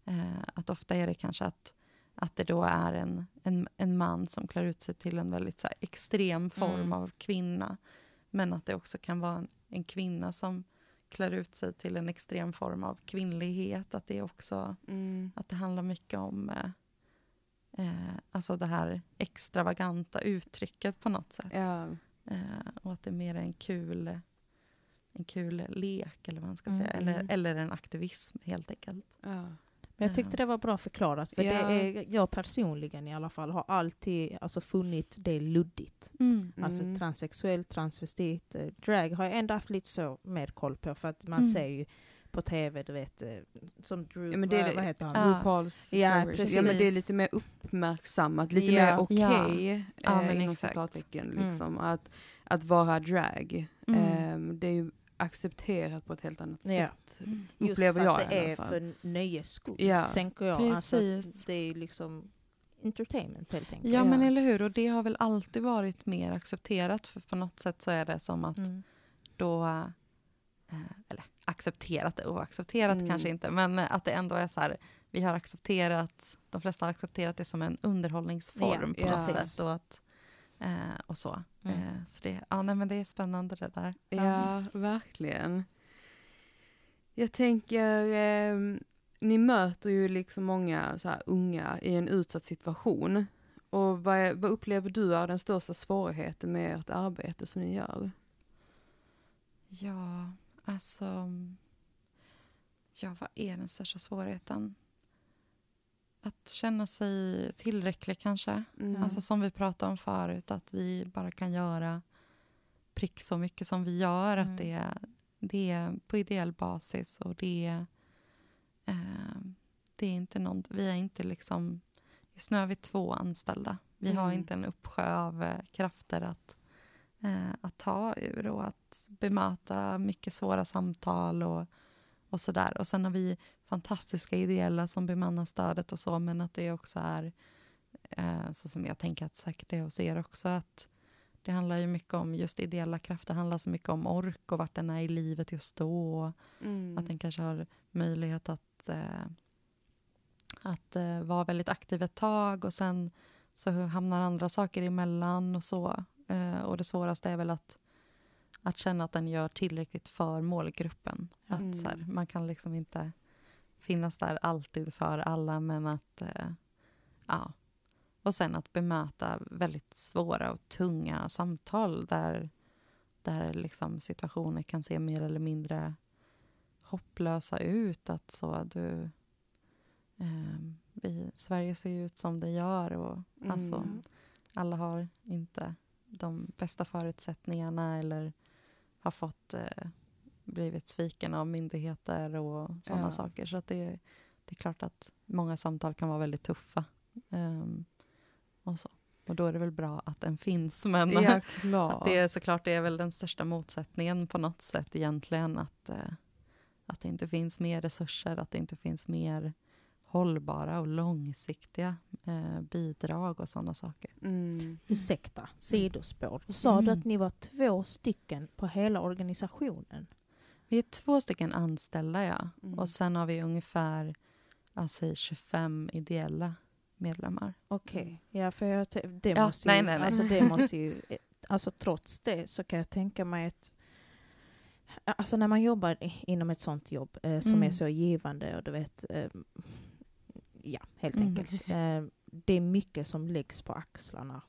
[SPEAKER 4] eh, att ofta är det kanske att, att det då är en, en, en man som klär ut sig till en väldigt så här, extrem form
[SPEAKER 2] Mm.
[SPEAKER 4] av kvinna. Men att det också kan vara en, en kvinna som klär ut sig till en extrem form av kvinnlighet. Att det också
[SPEAKER 3] Mm.
[SPEAKER 4] att det handlar mycket om eh, eh, alltså det här extravaganta uttrycket på något sätt.
[SPEAKER 3] Ja.
[SPEAKER 4] Eh, och att det är mer en kul, en kul lek eller vad man ska
[SPEAKER 2] Mm,
[SPEAKER 4] säga. Eller,
[SPEAKER 3] mm.
[SPEAKER 4] eller en aktivism helt enkelt.
[SPEAKER 3] Ja.
[SPEAKER 2] Men jag tyckte det var bra förklarat, för
[SPEAKER 3] Ja.
[SPEAKER 2] det är, jag personligen i alla fall har alltid alltså, funnit det luddigt. Alltså
[SPEAKER 3] Mm.
[SPEAKER 2] transsexuell, transvestit, eh, drag har jag ändå haft lite så mer koll på för att man
[SPEAKER 4] Mm.
[SPEAKER 2] ser ju på tv, du vet, eh, som Drew,
[SPEAKER 3] Ja, men det är
[SPEAKER 2] vad,
[SPEAKER 3] det-
[SPEAKER 2] vad heter han?
[SPEAKER 4] Ja.
[SPEAKER 3] RuPaul's
[SPEAKER 2] Ja,
[SPEAKER 3] Race. Ja, men det är
[SPEAKER 4] precis.
[SPEAKER 3] lite mer uppmärksammat, lite
[SPEAKER 2] Ja.
[SPEAKER 3] mer okej,
[SPEAKER 4] Ja. Ja,
[SPEAKER 3] eh,
[SPEAKER 4] men
[SPEAKER 3] inom citattecken,
[SPEAKER 2] Mm.
[SPEAKER 3] liksom, att, att vara drag.
[SPEAKER 4] Mm.
[SPEAKER 3] Ehm, det är ju accepterat på ett helt annat
[SPEAKER 2] Ja.
[SPEAKER 3] sätt.
[SPEAKER 2] Just
[SPEAKER 3] Upplever
[SPEAKER 2] för
[SPEAKER 3] jag
[SPEAKER 2] att
[SPEAKER 3] i
[SPEAKER 2] det
[SPEAKER 3] alla
[SPEAKER 2] är
[SPEAKER 3] fall.
[SPEAKER 2] för nöjes skull,
[SPEAKER 3] Ja.
[SPEAKER 2] tänker jag. Alltså,
[SPEAKER 4] Precis.
[SPEAKER 2] att det är liksom entertainment helt enkelt.
[SPEAKER 4] Ja, men eller hur. Och det har väl alltid varit mer accepterat. För på något sätt så är det som att
[SPEAKER 2] Mm.
[SPEAKER 4] då... Eh, eller accepterat och accepterat
[SPEAKER 3] Mm.
[SPEAKER 4] kanske inte. Men eh, att det ändå är så här. Vi har accepterat, de flesta har accepterat det som en underhållningsform
[SPEAKER 2] Ja,
[SPEAKER 4] på något sätt. Och, att, eh, och så.
[SPEAKER 2] Mm.
[SPEAKER 4] Eh, så det, ja, nej, men det är spännande det där.
[SPEAKER 3] Ja, verkligen. Jag tänker, ehm, ni möter ju liksom många så här unga i en utsatt situation. Och vad, vad upplever du är den största svårigheten med ert arbete som ni gör?
[SPEAKER 4] Ja, alltså... Ja, vad är den största svårigheten? Att känna sig tillräcklig kanske.
[SPEAKER 3] Mm.
[SPEAKER 4] Alltså som vi pratade om förut, att vi bara kan göra prick så mycket som vi gör.
[SPEAKER 2] Mm.
[SPEAKER 4] Att det, är- det är på ideell basis och det är, eh, det är inte någon, vi är inte liksom, just nu är vi två anställda. Vi har
[SPEAKER 3] Mm.
[SPEAKER 4] inte en uppsjö av eh, krafter att, eh, att ta ur och att bemöta mycket svåra samtal och, och sådär. Och sen har vi fantastiska ideella som bemannar stödet och så, men att det också är eh, så som jag tänker att säkert det är hos er också, att det handlar ju mycket om just ideella krafter, det handlar så mycket om ork och vart den är i livet just då. Och
[SPEAKER 3] Mm.
[SPEAKER 4] Att den kanske har möjlighet att, eh, att eh, vara väldigt aktiv ett tag och sen så hamnar andra saker emellan och så. Eh, och det svåraste är väl att, att känna att den gör tillräckligt för målgruppen.
[SPEAKER 3] Mm.
[SPEAKER 4] Att så här, man kan liksom inte finnas där alltid för alla, men att... Eh, ja. Och sen att bemöta väldigt svåra och tunga samtal där, där liksom situationer kan se mer eller mindre hopplösa ut. Att så, du, eh, vi, Sverige ser ut som det gör och
[SPEAKER 3] Mm.
[SPEAKER 4] alltså, alla har inte de bästa förutsättningarna eller har fått eh, blivit sviken av myndigheter och sådana
[SPEAKER 3] Ja.
[SPEAKER 4] saker. Så att det, det är klart att många samtal kan vara väldigt tuffa. Ehm, och, så. och då är det väl bra att den finns. Men
[SPEAKER 3] Ja,
[SPEAKER 4] att det är såklart det är väl den största motsättningen på något sätt egentligen. Att, eh, att det inte finns mer resurser, att det inte finns mer hållbara och långsiktiga eh, bidrag och sådana saker.
[SPEAKER 3] Mm.
[SPEAKER 2] Ursäkta, sidospår. Sa du
[SPEAKER 4] Mm.
[SPEAKER 2] att ni var två stycken på hela organisationen?
[SPEAKER 4] Vi är två stycken anställda, ja.
[SPEAKER 3] Mm.
[SPEAKER 4] Och sen har vi ungefär ja, säg 25 ideella medlemmar.
[SPEAKER 2] Okej,
[SPEAKER 3] Mm.
[SPEAKER 2] ja för jag, det
[SPEAKER 4] Ja,
[SPEAKER 2] måste
[SPEAKER 4] nej,
[SPEAKER 2] ju,
[SPEAKER 4] nej, nej.
[SPEAKER 2] alltså det måste ju, alltså trots det så kan jag tänka mig att Alltså när man jobbar inom ett sånt jobb eh, som
[SPEAKER 4] Mm.
[SPEAKER 2] är så givande och du vet, eh, ja helt
[SPEAKER 4] Mm.
[SPEAKER 2] enkelt. Eh, det är mycket som läggs på axlarna.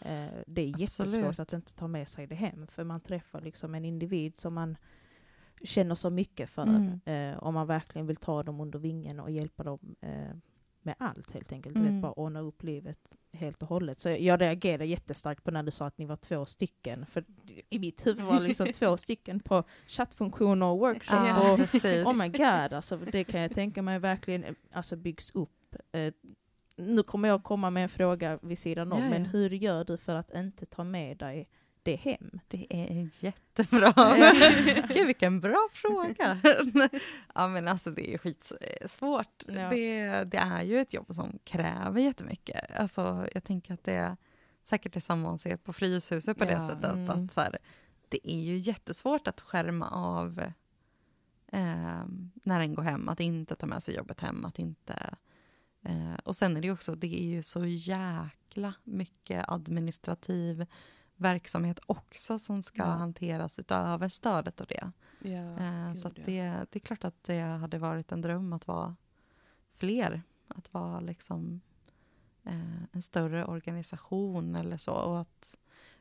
[SPEAKER 2] Eh, det är jättesvårt
[SPEAKER 4] Absolut.
[SPEAKER 2] att inte ta med sig det hem för man träffar liksom en individ som man känner så mycket för.
[SPEAKER 4] Mm.
[SPEAKER 2] Eh, om man verkligen vill ta dem under vingen och hjälpa dem eh, med allt helt enkelt. Du
[SPEAKER 4] Mm.
[SPEAKER 2] vet, bara ordna upp livet helt och hållet. Så jag reagerade jättestarkt på när du sa att ni var två stycken. För i mitt huvud var det liksom två stycken på chattfunktioner och workshop.
[SPEAKER 3] Ja,
[SPEAKER 2] och,
[SPEAKER 4] precis.
[SPEAKER 2] oh my god, alltså, det kan jag tänka mig verkligen eh, alltså, byggs upp. Eh, nu kommer jag komma med en fråga vid sidan om,
[SPEAKER 4] Ja, ja.
[SPEAKER 2] men hur gör du för att inte ta med dig det hem?
[SPEAKER 4] Det är jättebra. Gud, vilken bra fråga. ja, men alltså, det är skitsvårt.
[SPEAKER 2] Ja.
[SPEAKER 4] Det, det är ju ett jobb som kräver jättemycket. Alltså, jag tänker att det är säkert det samma man ser på Fryshuset på det sättet.
[SPEAKER 2] mm.
[SPEAKER 4] Att, så här, det är ju jättesvårt att skärma av eh, när en går hem, att inte ta med sig jobbet hem. Att inte, eh, och sen är det ju också, det är ju så jäkla mycket administrativ verksamhet också som ska
[SPEAKER 3] Ja.
[SPEAKER 4] hanteras utöver stödet och det.
[SPEAKER 3] Ja,
[SPEAKER 4] Eh, så det, det är klart att det hade varit en dröm att vara fler. Att vara liksom eh, en större organisation eller så. Och att,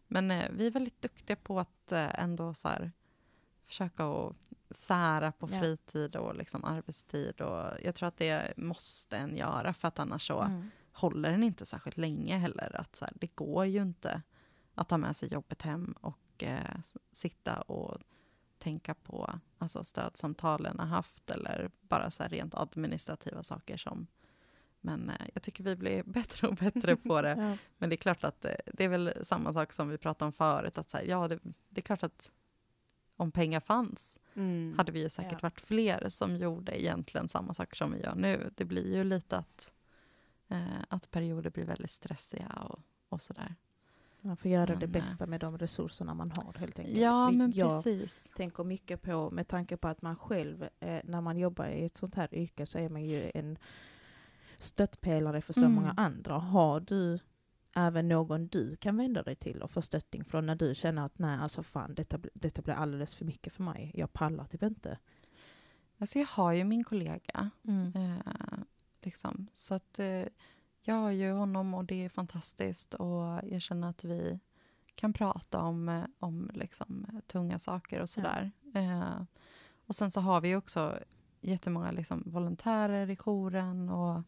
[SPEAKER 4] men eh, vi är väldigt duktiga på att eh, ändå så här, försöka att sära på fritid och liksom arbetstid. Och jag tror att det måste en göra för att annars så
[SPEAKER 2] Mm.
[SPEAKER 4] håller den inte särskilt länge heller. Att så här, det går ju inte att ta med sig jobbet hem och eh, sitta och tänka på alltså, stödsamtalen har haft eller bara så rent administrativa saker som men eh, jag tycker vi blir bättre och bättre på det.
[SPEAKER 2] Ja.
[SPEAKER 4] Men det är klart att eh, det är väl samma sak som vi pratade om förut. Att så här, ja, det, det är klart att om pengar fanns
[SPEAKER 3] Mm.
[SPEAKER 4] hade vi ju säkert
[SPEAKER 2] Ja.
[SPEAKER 4] varit fler som gjorde egentligen samma saker som vi gör nu. Det blir ju lite att, eh, att perioder blir väldigt stressiga och, och sådär.
[SPEAKER 2] Man får göra det
[SPEAKER 4] Men, eh,
[SPEAKER 2] bästa med de resurserna man har helt enkelt.
[SPEAKER 4] Ja, men
[SPEAKER 2] jag
[SPEAKER 4] precis.
[SPEAKER 2] tänker mycket på, med tanke på att man själv, eh, när man jobbar i ett sånt här yrke så är man ju en stöttpelare för så
[SPEAKER 4] Mm.
[SPEAKER 2] många andra. Har du även någon du kan vända dig till och få stöttning från när du känner att nej, alltså fan, detta, detta blir alldeles för mycket för mig. Jag pallar typ inte.
[SPEAKER 4] Alltså jag har ju min kollega.
[SPEAKER 2] Mm.
[SPEAKER 4] Eh, liksom. Så att eh, jag har ju honom och det är fantastiskt. Och jag känner att vi kan prata om, eh, om liksom, eh, tunga saker och sådär. Eh, och sen så har vi också jättemånga liksom, volontärer i jouren. Och,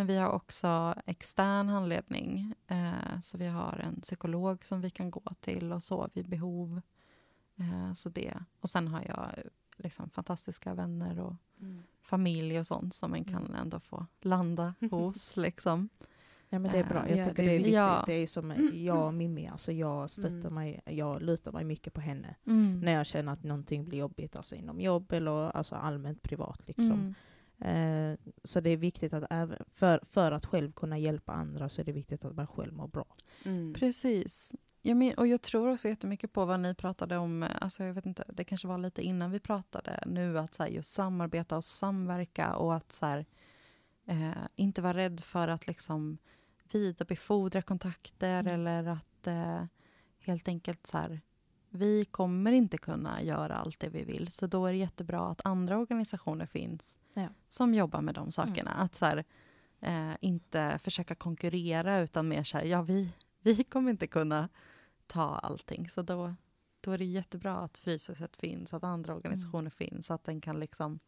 [SPEAKER 4] men vi har också extern handledning. Eh, så vi har en psykolog som vi kan gå till och så vid behov. Eh, så det. Och sen har jag eh, liksom, fantastiska vänner och
[SPEAKER 3] Mm.
[SPEAKER 4] familj och sånt som man kan ändå få landa hos. Liksom.
[SPEAKER 2] Ja men det är bra.
[SPEAKER 4] Eh,
[SPEAKER 2] Jag
[SPEAKER 3] ja,
[SPEAKER 2] tycker
[SPEAKER 3] det
[SPEAKER 2] det
[SPEAKER 3] är
[SPEAKER 2] är viktigt.
[SPEAKER 4] Ja.
[SPEAKER 2] Det är som jag och Mimmi, alltså jag stöttar
[SPEAKER 3] Mm.
[SPEAKER 2] mig, jag lutar mig mycket på henne.
[SPEAKER 4] Mm.
[SPEAKER 2] När jag känner att någonting blir jobbigt, alltså inom jobb eller alltså allmänt privat liksom. Eh, så det är viktigt att även, för, för att själv kunna hjälpa andra så är det viktigt att man själv mår bra.
[SPEAKER 3] Mm.
[SPEAKER 4] Precis. Jag men, och jag tror också jättemycket på vad ni pratade om, eh, alltså jag vet inte, det kanske var lite innan vi pratade nu, att så här, just samarbeta och samverka och att så här, eh, inte vara rädd för att liksom vidarebefordra kontakter
[SPEAKER 2] Mm.
[SPEAKER 4] eller att eh, helt enkelt så här, vi kommer inte kunna göra allt det vi vill, så då är det jättebra att andra organisationer finns
[SPEAKER 2] Ja.
[SPEAKER 4] som jobbar med de sakerna. Att så här, eh, inte försöka konkurrera utan mer så här, ja vi, vi kommer inte kunna ta allting. Så då, då är det jättebra att Fryshuset finns, att andra organisationer finns, att den kan liksom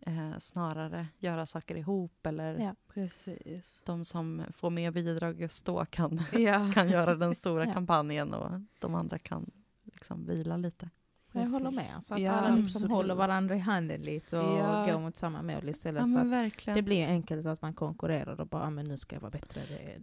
[SPEAKER 4] eh, snarare göra saker ihop eller
[SPEAKER 2] Ja.
[SPEAKER 3] Precis.
[SPEAKER 4] de som får mer bidrag just då kan,
[SPEAKER 3] Ja.
[SPEAKER 4] kan göra den stora kampanjen och de andra kan liksom vila lite.
[SPEAKER 2] Jag håller med. Så att
[SPEAKER 3] Ja,
[SPEAKER 2] alla liksom
[SPEAKER 3] absolut.
[SPEAKER 2] håller varandra i handen lite och
[SPEAKER 3] Ja.
[SPEAKER 2] går mot samma mål istället
[SPEAKER 4] Ja,
[SPEAKER 2] för att
[SPEAKER 4] verkligen.
[SPEAKER 2] det blir ju enkelt att man konkurrerar och bara, "Ah, men nu ska jag vara bättre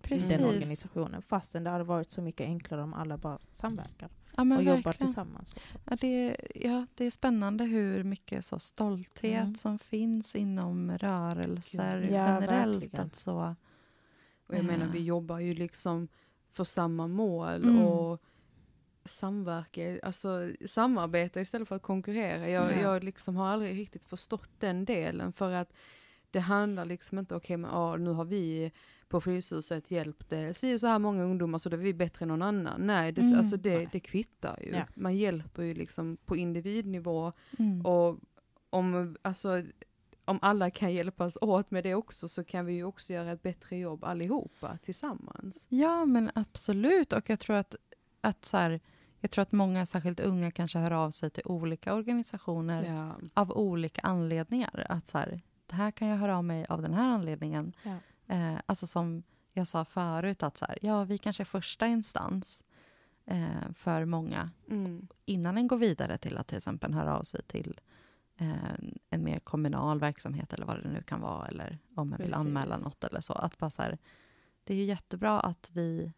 [SPEAKER 2] i den organisationen. Fastän det hade varit så mycket enklare om alla bara samverkar och jobbar
[SPEAKER 4] verkligen.
[SPEAKER 2] tillsammans. Också.
[SPEAKER 4] Ja, det, ja, det är spännande hur mycket så stolthet
[SPEAKER 2] Mm.
[SPEAKER 4] som finns inom rörelser
[SPEAKER 2] Ja,
[SPEAKER 4] generellt.
[SPEAKER 2] verkligen.
[SPEAKER 4] Att så,
[SPEAKER 3] Och jag menar, vi jobbar ju liksom för samma mål
[SPEAKER 4] Mm.
[SPEAKER 3] och samverka, alltså samarbeta istället för att konkurrera. Jag,
[SPEAKER 4] Ja.
[SPEAKER 3] jag liksom har aldrig riktigt förstått den delen för att det handlar liksom inte, okej men ah, nu har vi på Fryshuset hjälpt eh, si så här många ungdomar så då är vi bättre än någon annan. Nej, det,
[SPEAKER 4] Mm.
[SPEAKER 3] alltså det, det kvittar ju.
[SPEAKER 2] Ja.
[SPEAKER 3] Man hjälper ju liksom på individnivå
[SPEAKER 4] mm.
[SPEAKER 3] och om, alltså, om alla kan hjälpas åt med det också så kan vi ju också göra ett bättre jobb allihopa tillsammans.
[SPEAKER 4] Ja, men absolut. Och jag tror att, att så här, jag tror att många, särskilt unga, kanske hör av sig till olika organisationer
[SPEAKER 3] Ja.
[SPEAKER 4] av olika anledningar. Att så här, det här kan jag höra av mig av den här anledningen.
[SPEAKER 2] Ja.
[SPEAKER 4] Eh, alltså som jag sa förut, att så här, ja, vi kanske är första instans eh, för många
[SPEAKER 3] Mm.
[SPEAKER 4] innan en går vidare till att till exempel höra av sig till eh, en mer kommunal verksamhet eller vad det nu kan vara, eller om man vill
[SPEAKER 3] Precis.
[SPEAKER 4] anmäla något eller så. Att bara så här, det är jättebra att vi,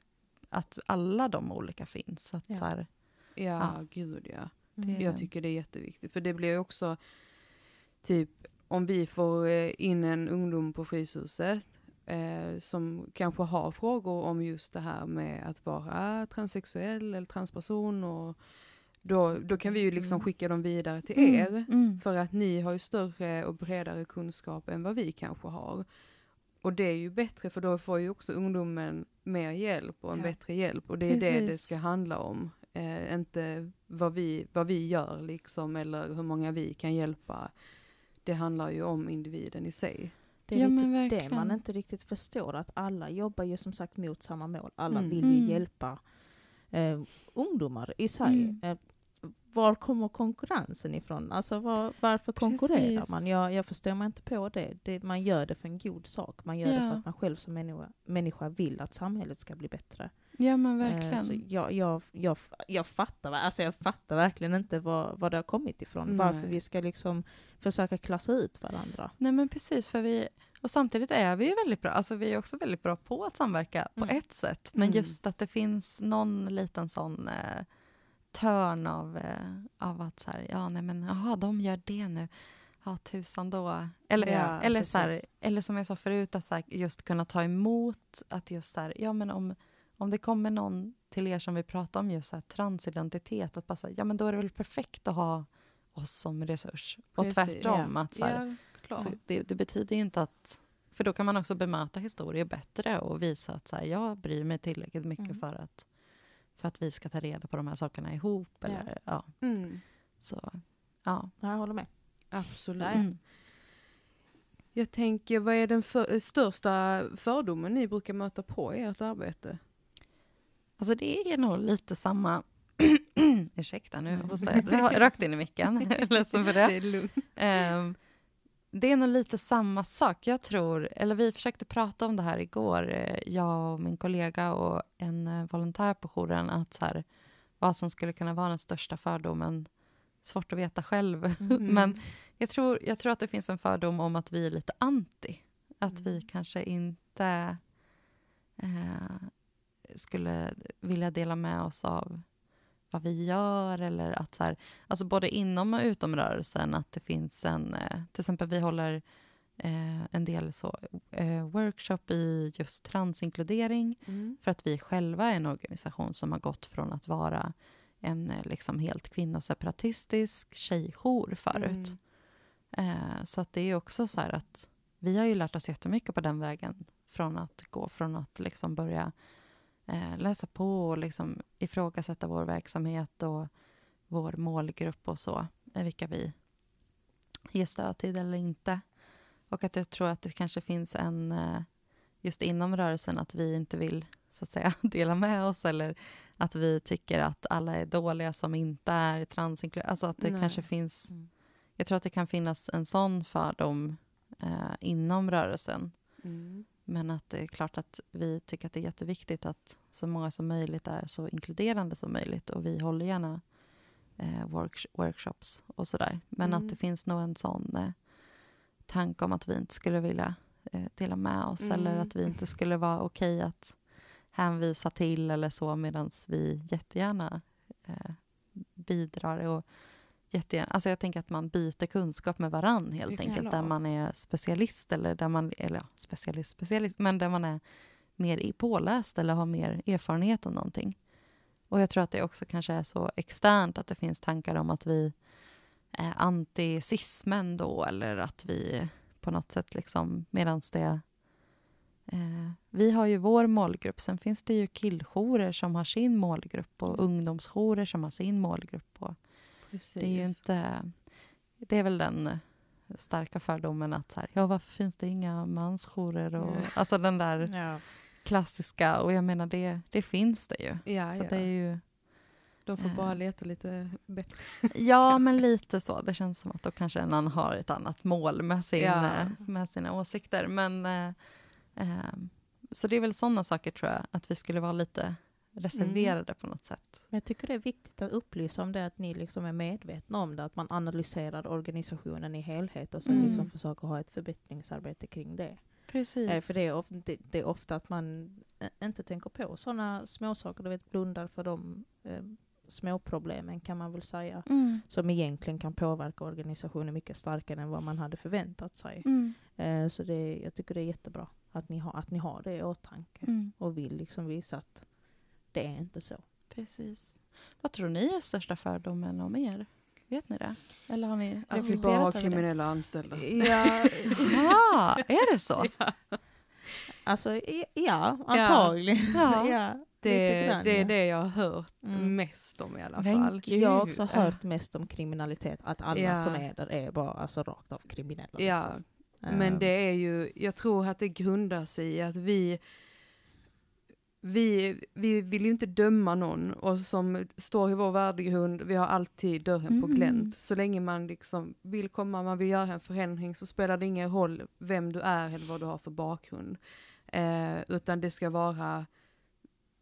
[SPEAKER 4] att alla de olika finns. Att
[SPEAKER 2] Ja.
[SPEAKER 4] så här,
[SPEAKER 3] Ja,
[SPEAKER 4] Ja.
[SPEAKER 3] gud ja.
[SPEAKER 4] Det-
[SPEAKER 3] Jag tycker det är jätteviktigt. För det blir ju också, typ om vi får eh, in en ungdom på Fryshuset eh, som kanske har frågor om just det här med att vara transsexuell eller transperson och då, då kan vi ju liksom
[SPEAKER 2] Mm.
[SPEAKER 3] skicka dem vidare till
[SPEAKER 4] Mm,
[SPEAKER 3] er.
[SPEAKER 4] mm.
[SPEAKER 3] För att ni har ju större och bredare kunskap än vad vi kanske har. Och det är ju bättre för då får ju också ungdomen mer hjälp och en
[SPEAKER 2] Ja.
[SPEAKER 3] bättre hjälp. Och det är det det
[SPEAKER 4] Precis.
[SPEAKER 3] ska handla om. Eh, inte vad vi, vad vi gör liksom eller hur många vi kan hjälpa. Det handlar ju om individen i sig.
[SPEAKER 2] Det är
[SPEAKER 4] Ja,
[SPEAKER 2] lite
[SPEAKER 4] men
[SPEAKER 2] det man inte riktigt förstår, att alla jobbar ju som sagt mot samma mål. Alla
[SPEAKER 3] Mm.
[SPEAKER 2] vill ju
[SPEAKER 4] Mm.
[SPEAKER 2] hjälpa eh, ungdomar i sig.
[SPEAKER 4] Mm.
[SPEAKER 2] Var kommer konkurrensen ifrån? Alltså var, varför konkurrerar
[SPEAKER 4] Precis.
[SPEAKER 2] man? Jag, jag förstår mig inte på det. det. Man gör det för en god sak. Man gör det
[SPEAKER 4] Ja.
[SPEAKER 2] för att man själv som människa, människa vill att samhället ska bli bättre.
[SPEAKER 4] Ja, men
[SPEAKER 2] Eh,
[SPEAKER 4] verkligen.
[SPEAKER 2] så jag, jag, jag, jag, fattar, alltså jag fattar verkligen inte var, var det har kommit ifrån.
[SPEAKER 3] Nej.
[SPEAKER 2] Varför vi ska liksom försöka klassa ut varandra.
[SPEAKER 4] Nej men precis, för vi, och samtidigt är vi ju väldigt bra, alltså vi är också väldigt bra på att samverka på
[SPEAKER 2] Mm.
[SPEAKER 4] ett sätt. Men
[SPEAKER 3] Mm.
[SPEAKER 4] just att det finns någon liten sån eh, törn av, eh, av att så här, ja nej men jaha, de gör det nu. Ja, tusan då. Eller,
[SPEAKER 3] Ja,
[SPEAKER 4] eller, så här, eller som jag sa förut, att så här, just kunna ta emot, att just så här, ja men om, om det kommer någon till er som vill prata om just så här, transidentitet, att bara säga, ja men då är det väl perfekt att ha oss som resurs. Och
[SPEAKER 3] Precis.
[SPEAKER 4] tvärtom, att så här,
[SPEAKER 3] Ja,
[SPEAKER 4] så det, det betyder inte att... För då kan man också bemöta historier bättre och visa att så här, jag bryr mig tillräckligt mycket
[SPEAKER 2] Mm.
[SPEAKER 4] för, att, för att vi ska ta reda på de här sakerna ihop.
[SPEAKER 2] Ja.
[SPEAKER 4] Eller, ja.
[SPEAKER 3] Mm,
[SPEAKER 4] så, ja.
[SPEAKER 2] Ja, jag håller med.
[SPEAKER 3] absolut.
[SPEAKER 2] Ja, ja.
[SPEAKER 4] Mm.
[SPEAKER 3] Jag tänker, vad är den för, eh, största fördomen ni brukar möta på i ert arbete?
[SPEAKER 4] Alltså det är nog lite samma... Ursäkta, nu hostar jag ra- rakt in i micken. Ledsen för det.
[SPEAKER 3] Det är lugnt.
[SPEAKER 4] Ehm, det är nog lite samma sak. Jag tror, eller vi försökte prata om det här igår, eh, jag och min kollega och en eh, volontär på jouren, att så här, vad som skulle kunna vara den största fördomen. Svårt att veta själv.
[SPEAKER 3] Mm.
[SPEAKER 4] Men jag tror, jag tror att det finns en fördom om att vi är lite anti. Att vi
[SPEAKER 3] Mm.
[SPEAKER 4] kanske inte eh, skulle vilja dela med oss av vad vi gör eller att så här, alltså både inom och utom rörelsen att det finns en, eh, till exempel vi håller eh, en del så, eh, workshop i just transinkludering
[SPEAKER 3] Mm.
[SPEAKER 4] för att vi själva är en organisation som har gått från att vara en eh, liksom helt kvinnoseparatistisk tjejjour förut.
[SPEAKER 3] Mm.
[SPEAKER 4] Eh, så att det är också så här att vi har ju lärt oss jättemycket på den vägen. Från att gå från att liksom börja eh, läsa på och liksom ifrågasätta vår verksamhet och vår målgrupp och så, eh, vilka vi ge stöd till eller inte. Och att jag tror att det kanske finns en, eh, just inom rörelsen, att vi inte vill så att säga dela med oss eller att vi tycker att alla är dåliga som inte är transinkluderade. Alltså att det
[SPEAKER 3] Nej.
[SPEAKER 4] kanske finns,
[SPEAKER 2] Mm.
[SPEAKER 4] jag tror att det kan finnas en sån fördom eh, inom rörelsen.
[SPEAKER 3] Mm.
[SPEAKER 4] Men att det är klart att vi tycker att det är jätteviktigt att så många som möjligt är så inkluderande som möjligt och vi håller gärna eh, work, workshops och sådär. Men
[SPEAKER 3] Mm.
[SPEAKER 4] att det finns nog en sån eh, tanke om att vi inte skulle vilja eh, dela med oss
[SPEAKER 3] Mm.
[SPEAKER 4] eller att vi inte skulle vara okej att hänvisa till eller så medan vi jättegärna eh, bidrar och jättegärna, alltså jag tänker att man byter kunskap med varann helt enkelt, där man är specialist eller där man, eller ja, specialist, specialist, men där man är mer påläst eller har mer erfarenhet om någonting. Och jag tror att det också kanske är så externt att det finns tankar om att vi är anti-cismen då eller att vi på något sätt liksom, medans det eh, vi har ju vår målgrupp, sen finns det ju killjourer som har sin målgrupp och ungdomsjourer som har sin målgrupp. Och
[SPEAKER 3] Precis.
[SPEAKER 4] det är ju inte... Det är väl den starka fördomen att så här, ja varför finns det inga mansjourer och
[SPEAKER 3] Ja.
[SPEAKER 4] alltså den där
[SPEAKER 2] Ja.
[SPEAKER 4] klassiska och jag menar det, det finns det ju.
[SPEAKER 3] ja,
[SPEAKER 4] Så det är ju
[SPEAKER 3] De får bara
[SPEAKER 4] eh.
[SPEAKER 3] leta lite bättre.
[SPEAKER 4] Ja, men lite så. Det känns som att då kanske en annan har ett annat mål med, sin, eh, med sina åsikter. Men, eh, eh, så det är väl sådana saker tror jag, att vi skulle vara lite reserverade på något sätt.
[SPEAKER 2] Men jag tycker det är viktigt att upplysa om det, att ni liksom är medvetna om det, att man analyserar organisationen i helhet och sen
[SPEAKER 4] Mm.
[SPEAKER 2] liksom försöker ha ett förbättringsarbete kring det.
[SPEAKER 4] Precis.
[SPEAKER 2] Eh, för det är, of, det, det är ofta att man eh, inte tänker på sådana småsaker, du vet blundar för de eh, småproblemen kan man väl säga,
[SPEAKER 4] Mm.
[SPEAKER 2] som egentligen kan påverka organisationen mycket starkare än vad man hade förväntat sig.
[SPEAKER 4] Mm.
[SPEAKER 2] Eh, så det, jag tycker det är jättebra att ni har, att ni har det i åtanke
[SPEAKER 4] Mm.
[SPEAKER 2] och vill liksom visa att det är inte så.
[SPEAKER 4] Precis. Vad tror ni är största fördomen om er? Vet ni det? Eller har ni
[SPEAKER 3] Att vi bara har
[SPEAKER 4] över det?
[SPEAKER 3] kriminella anställda.
[SPEAKER 2] Ja,
[SPEAKER 4] Jaha, är det så?
[SPEAKER 2] alltså i- ja, antagligen.
[SPEAKER 4] Ja.
[SPEAKER 2] ja,
[SPEAKER 3] Det,
[SPEAKER 2] grann,
[SPEAKER 3] det är
[SPEAKER 2] ja.
[SPEAKER 3] det jag har hört
[SPEAKER 2] Mm.
[SPEAKER 3] mest om i alla
[SPEAKER 4] Men
[SPEAKER 3] fall.
[SPEAKER 4] gud.
[SPEAKER 2] Jag har också hört mest om kriminalitet, att alla
[SPEAKER 3] Ja.
[SPEAKER 2] som är där är bara alltså, rakt av kriminella.
[SPEAKER 3] Ja,
[SPEAKER 2] liksom.
[SPEAKER 3] Men
[SPEAKER 2] Eh,
[SPEAKER 3] det är ju, jag tror att det grundar sig i att vi vi, vi vill ju inte döma någon och som står i vår värdegrund, vi har alltid dörren på
[SPEAKER 4] Mm.
[SPEAKER 3] glänt. Så länge man liksom vill komma, man vill göra en förändring så spelar det ingen roll vem du är eller vad du har för bakgrund. Eh, utan det ska vara,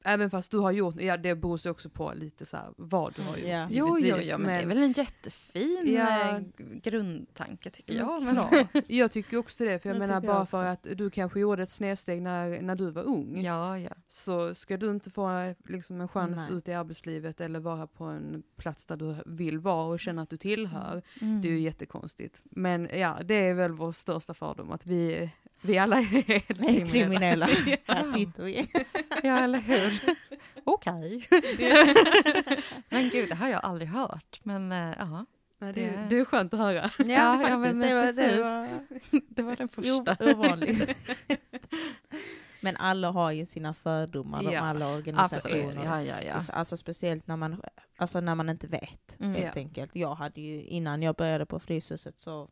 [SPEAKER 3] även fast du har gjort, ja det beror sig också på lite så här vad du har gjort.
[SPEAKER 2] Ja.
[SPEAKER 4] Jo, jo, jo, men, det är väl en jättefin
[SPEAKER 3] Ja.
[SPEAKER 4] eh, grundtanke tycker jag.
[SPEAKER 3] Ja,
[SPEAKER 4] Men,
[SPEAKER 3] klart. Jag tycker också det, för jag
[SPEAKER 2] Det
[SPEAKER 3] menar
[SPEAKER 2] jag
[SPEAKER 3] bara
[SPEAKER 2] också.
[SPEAKER 3] för att du kanske gjorde ett snedsteg när, när du var ung.
[SPEAKER 4] ja, ja.
[SPEAKER 3] så ska du inte få eh, liksom, en chans
[SPEAKER 2] Nej.
[SPEAKER 3] ut i arbetslivet eller vara på en plats där du vill vara och känna att du tillhör.
[SPEAKER 4] Mm.
[SPEAKER 3] Det är ju jättekonstigt. Men ja, det är väl vår största fördom att vi, vi alla är helt
[SPEAKER 2] kriminella.
[SPEAKER 3] Ja.
[SPEAKER 2] Här sitter vi.
[SPEAKER 4] Ja, eller hur? Okej. men gud, det har jag aldrig hört. Men eh, ja,
[SPEAKER 3] Nej, det,
[SPEAKER 4] Det-
[SPEAKER 3] det är skönt att höra.
[SPEAKER 2] Ja,
[SPEAKER 4] Ja,
[SPEAKER 2] faktiskt.
[SPEAKER 4] ja, men
[SPEAKER 2] det, var, det var
[SPEAKER 4] det var den första.
[SPEAKER 2] ovanligt. Men alla har ju sina fördomar om
[SPEAKER 3] Ja,
[SPEAKER 2] alla
[SPEAKER 4] Absolut.
[SPEAKER 2] organisationer.
[SPEAKER 4] Ja, ja, ja.
[SPEAKER 2] Alltså, alltså speciellt när man, alltså när man inte vet.
[SPEAKER 4] Mm.
[SPEAKER 2] Helt enkelt. Jag hade ju, innan jag började på Fryshuset så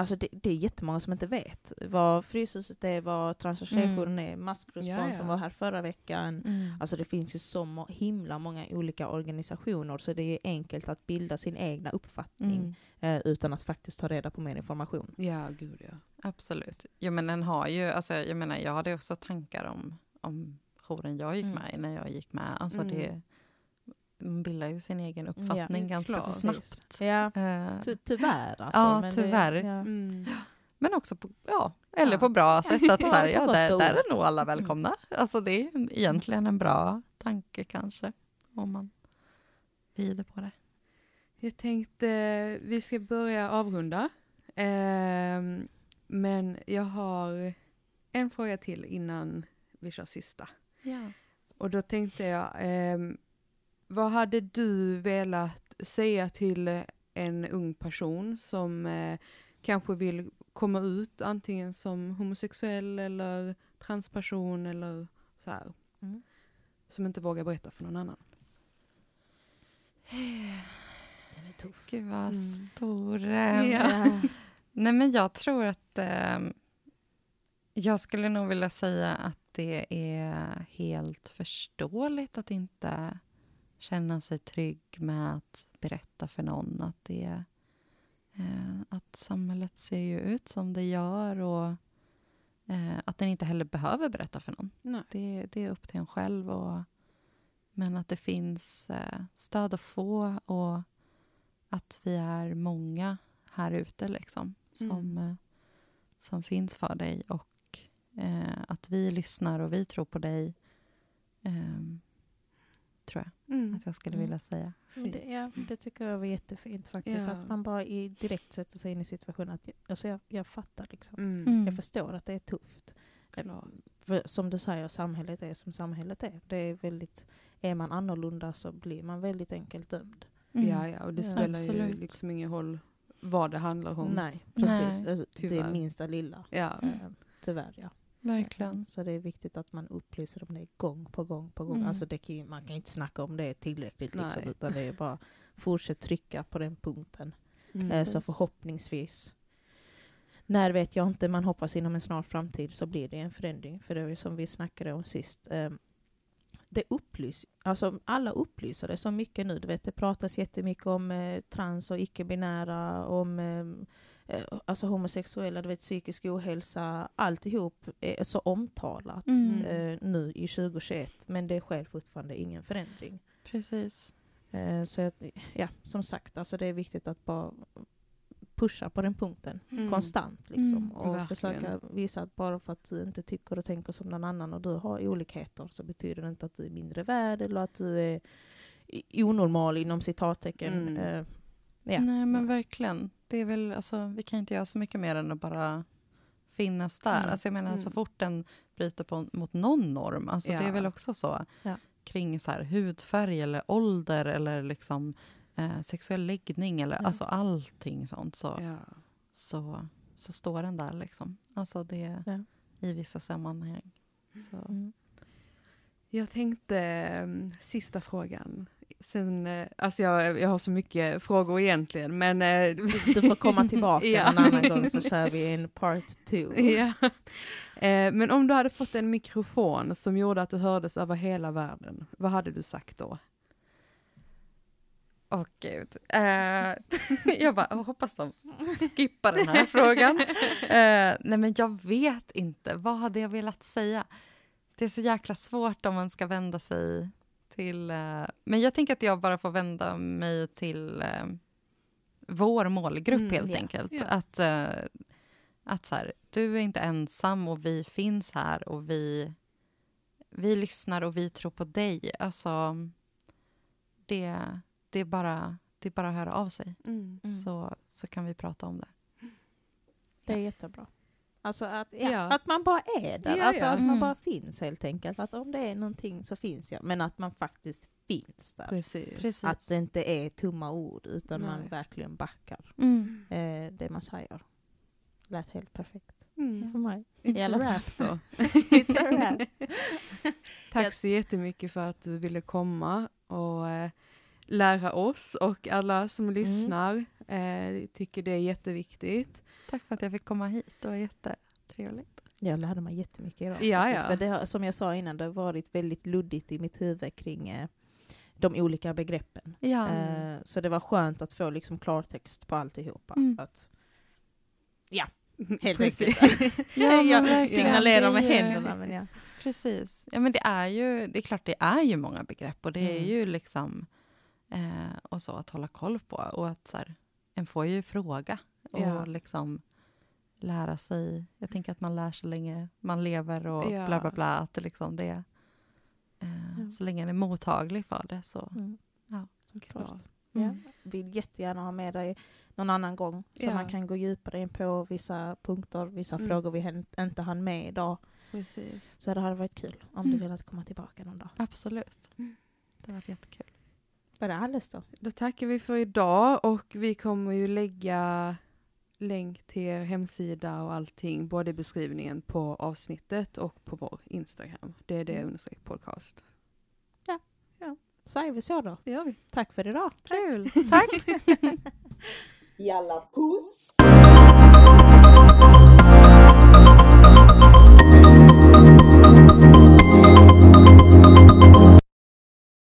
[SPEAKER 2] Alltså det, det är jättemånga som inte vet vad Fryshuset är, vad Transformation är, Maskrosbarn
[SPEAKER 3] Ja, ja.
[SPEAKER 2] som var här förra veckan.
[SPEAKER 4] Mm.
[SPEAKER 2] Alltså det finns ju så må- himla många olika organisationer så det är enkelt att bilda sin egna uppfattning
[SPEAKER 4] Mm.
[SPEAKER 2] eh, utan att faktiskt ta reda på mer information.
[SPEAKER 3] Ja, gud ja.
[SPEAKER 4] Absolut. Jo, men den har ju, alltså, jag menar, jag hade också tankar om, om jouren jag gick
[SPEAKER 2] Mm.
[SPEAKER 4] med i när jag gick med. Alltså
[SPEAKER 3] Mm.
[SPEAKER 4] det, man bildar ju sin egen uppfattning
[SPEAKER 3] Ja,
[SPEAKER 4] ganska
[SPEAKER 3] klart.
[SPEAKER 4] snabbt.
[SPEAKER 2] Ja,
[SPEAKER 4] Eh,
[SPEAKER 2] ty- tyvärr alltså.
[SPEAKER 4] Ja,
[SPEAKER 2] men
[SPEAKER 4] tyvärr.
[SPEAKER 2] Det, ja.
[SPEAKER 3] Mm.
[SPEAKER 4] men också på, ja, eller
[SPEAKER 2] Ja.
[SPEAKER 4] på bra sätt att så här,
[SPEAKER 2] Ja,
[SPEAKER 4] där, där är nog alla välkomna. Alltså det är egentligen en bra tanke kanske, om man rider på det.
[SPEAKER 3] Jag tänkte vi ska börja avrunda. Ehm, men jag har en fråga till innan vi kör sista.
[SPEAKER 4] Ja.
[SPEAKER 3] Och då tänkte jag, ehm, vad hade du velat säga till en ung person som eh, kanske vill komma ut antingen som homosexuell eller transperson eller så här.
[SPEAKER 2] Mm.
[SPEAKER 3] Som inte vågar berätta för någon annan.
[SPEAKER 2] Den är tuff.
[SPEAKER 4] Gud vad
[SPEAKER 3] Mm.
[SPEAKER 4] stor. eh,
[SPEAKER 3] Ja.
[SPEAKER 4] Nej men jag tror att eh, jag skulle nog vilja säga att det är helt förståeligt att inte känna sig trygg med att berätta för någon att det eh, att samhället ser ju ut som det gör och eh, att den inte heller behöver berätta för någon.
[SPEAKER 3] Nej.
[SPEAKER 4] Det, det är upp till en själv. Och, men att det finns eh, stöd att få och att vi är många här ute liksom, som,
[SPEAKER 3] Mm.
[SPEAKER 4] eh, som finns för dig. Och eh, att vi lyssnar och vi tror på dig. ehm, tror jag
[SPEAKER 3] Mm.
[SPEAKER 4] att jag skulle
[SPEAKER 2] Mm.
[SPEAKER 4] vilja säga.
[SPEAKER 2] Men det, ja, det tycker jag var jättefint faktiskt.
[SPEAKER 3] Ja.
[SPEAKER 2] Att man bara i direkt sätter sig in i situationen. Att, jag- alltså jag, jag fattar liksom.
[SPEAKER 3] Mm.
[SPEAKER 4] Mm.
[SPEAKER 2] Jag förstår att det är tufft. För som du säger, samhället är som samhället är. Det är väldigt, är man annorlunda så blir man väldigt enkelt dömd.
[SPEAKER 4] Mm.
[SPEAKER 3] Ja, ja, och det
[SPEAKER 2] Ja.
[SPEAKER 3] spelar ju
[SPEAKER 4] Absolut.
[SPEAKER 3] liksom ingen roll vad det handlar om.
[SPEAKER 2] Nej, precis.
[SPEAKER 4] Nej,
[SPEAKER 2] Alltså, det minsta lilla.
[SPEAKER 3] Ja.
[SPEAKER 2] Eh, tyvärr, ja.
[SPEAKER 4] Verkligen.
[SPEAKER 2] Så det är viktigt att man upplyser om det gång på gång på gång.
[SPEAKER 4] Mm.
[SPEAKER 2] Alltså kan, man kan inte snacka om det tillräckligt liksom, utan det är bara fortsätt trycka på den punkten.
[SPEAKER 3] Mm.
[SPEAKER 2] Eh, så förhoppningsvis, när vet jag inte, man hoppas inom en snar framtid så blir det en förändring. För det är som vi snackade om sist. Eh, det upplys, alltså alla upplyser det så mycket nu. Du vet, det pratas jättemycket om eh, trans och icke-binära, om eh, eh, alltså homosexuella, du vet, psykisk ohälsa. Alltihop är så omtalat
[SPEAKER 4] Mm.
[SPEAKER 2] eh, nu i 2021, men det sker fortfarande ingen förändring.
[SPEAKER 4] Precis.
[SPEAKER 2] Eh, så att, ja, som sagt, alltså det är viktigt att bara pusha på den punkten
[SPEAKER 3] Mm.
[SPEAKER 2] konstant. Liksom,
[SPEAKER 4] Mm,
[SPEAKER 2] och
[SPEAKER 3] verkligen.
[SPEAKER 2] försöka visa att bara för att du inte tycker och tänker som någon annan och du har olikheter så betyder det inte att du är mindre värd eller att du är onormal inom citattecken.
[SPEAKER 3] Mm.
[SPEAKER 2] Eh, ja.
[SPEAKER 4] Nej men verkligen. Det är väl, alltså, vi kan inte göra så mycket mer än att bara finnas där.
[SPEAKER 2] Mm.
[SPEAKER 4] Alltså, jag menar, så
[SPEAKER 3] Mm.
[SPEAKER 4] fort den bryter på, mot någon norm, alltså, det
[SPEAKER 3] Ja.
[SPEAKER 4] är väl också så
[SPEAKER 2] Ja.
[SPEAKER 4] kring så här, hudfärg eller ålder eller liksom, eh, sexuell läggning eller
[SPEAKER 2] Ja.
[SPEAKER 4] alltså, allting sånt så,
[SPEAKER 3] Ja.
[SPEAKER 4] så, så står den där. Liksom. Alltså, det. I vissa sammanhang. Så.
[SPEAKER 2] Mm.
[SPEAKER 3] Jag tänkte, um, sista frågan. Sen, eh, alltså jag, jag har så mycket frågor egentligen, men... eh,
[SPEAKER 2] Du får komma tillbaka
[SPEAKER 3] Ja.
[SPEAKER 2] en annan gång så kör vi en part two.
[SPEAKER 3] ja. Eh, men om du hade fått en mikrofon som gjorde att du hördes över hela världen, vad hade du sagt då?
[SPEAKER 4] Åh gud. Eh, jag bara, jag hoppas de skippar den här frågan. Eh, nej men jag vet inte. Vad hade jag velat säga? Det är så jäkla svårt om man ska vända sig till... Eh, men jag tänker att jag bara får vända mig till eh, vår målgrupp
[SPEAKER 3] Mm,
[SPEAKER 4] helt
[SPEAKER 2] ja.
[SPEAKER 4] enkelt.
[SPEAKER 3] Ja.
[SPEAKER 4] Att, eh, att så här, du är inte ensam och vi finns här och vi, vi lyssnar och vi tror på dig. Alltså, det, det, är bara, det är bara att höra av sig
[SPEAKER 3] Mm.
[SPEAKER 2] Mm.
[SPEAKER 4] så, så kan vi prata om det.
[SPEAKER 2] Det är jättebra. Alltså att, ja, att man bara är där,
[SPEAKER 3] Ja,
[SPEAKER 2] alltså
[SPEAKER 3] ja.
[SPEAKER 2] att man
[SPEAKER 4] Mm.
[SPEAKER 2] bara finns helt enkelt. Att om det är någonting så finns jag, men att man faktiskt finns där.
[SPEAKER 3] Precis.
[SPEAKER 4] Precis.
[SPEAKER 2] Att det inte är tomma ord utan man
[SPEAKER 3] Nej.
[SPEAKER 2] verkligen backar
[SPEAKER 4] Mm.
[SPEAKER 2] eh, det man säger. Lät helt perfekt
[SPEAKER 3] Mm.
[SPEAKER 2] för mig.
[SPEAKER 3] It's
[SPEAKER 2] I
[SPEAKER 3] a wrap då.
[SPEAKER 2] It's a wrap.
[SPEAKER 3] Tack så jättemycket för att du ville komma och eh, lära oss och alla som lyssnar. Eh, tycker det är jätteviktigt.
[SPEAKER 4] Tack för att jag fick komma hit. Det var jättetrevligt.
[SPEAKER 2] Jag lärde mig jättemycket idag.
[SPEAKER 3] Ja, ja.
[SPEAKER 2] För det har, som jag sa innan, det har varit väldigt luddigt i mitt huvud kring eh, de olika begreppen.
[SPEAKER 4] Ja.
[SPEAKER 2] Eh, så det var skönt att få liksom klartext på alltihopa.
[SPEAKER 4] Mm.
[SPEAKER 2] Att, helt
[SPEAKER 3] Precis.
[SPEAKER 2] enkelt.
[SPEAKER 4] Ja,
[SPEAKER 2] jag signalerar med händerna. Men ja.
[SPEAKER 4] Precis. Ja, men det är ju, det är klart det är ju många begrepp och det är
[SPEAKER 2] Mm.
[SPEAKER 4] ju liksom eh, och så att hålla koll på och att så här, en får ju fråga och
[SPEAKER 3] Ja.
[SPEAKER 4] liksom lära sig. Jag tänker att man lär sig länge man lever och
[SPEAKER 3] Ja.
[SPEAKER 4] bla bla bla. Att det liksom det, eh,
[SPEAKER 2] Ja.
[SPEAKER 4] Så länge man är mottaglig för det så.
[SPEAKER 2] Mm.
[SPEAKER 4] Ja.
[SPEAKER 2] Klart.
[SPEAKER 4] Mm.
[SPEAKER 2] Ja. Vill jättegärna ha med dig någon annan gång så
[SPEAKER 3] Ja.
[SPEAKER 2] man kan gå djupare in på vissa punkter, vissa
[SPEAKER 3] Mm.
[SPEAKER 2] frågor vi inte hann med idag.
[SPEAKER 3] Precis.
[SPEAKER 2] Så det hade varit kul om
[SPEAKER 4] Mm.
[SPEAKER 2] du velat komma tillbaka någon dag.
[SPEAKER 4] Absolut.
[SPEAKER 3] Mm.
[SPEAKER 4] Det har varit jättekul.
[SPEAKER 2] Var det alldeles då?
[SPEAKER 3] Då tackar vi för idag och vi kommer ju lägga länk till er hemsida och allting, både i beskrivningen på avsnittet och på vår Instagram. Det är det
[SPEAKER 2] Mm.
[SPEAKER 3] understreck podcast.
[SPEAKER 2] säger vi så då.
[SPEAKER 3] Det gör vi.
[SPEAKER 2] Tack för idag.
[SPEAKER 4] Kul! Tack!
[SPEAKER 5] Jalla puss!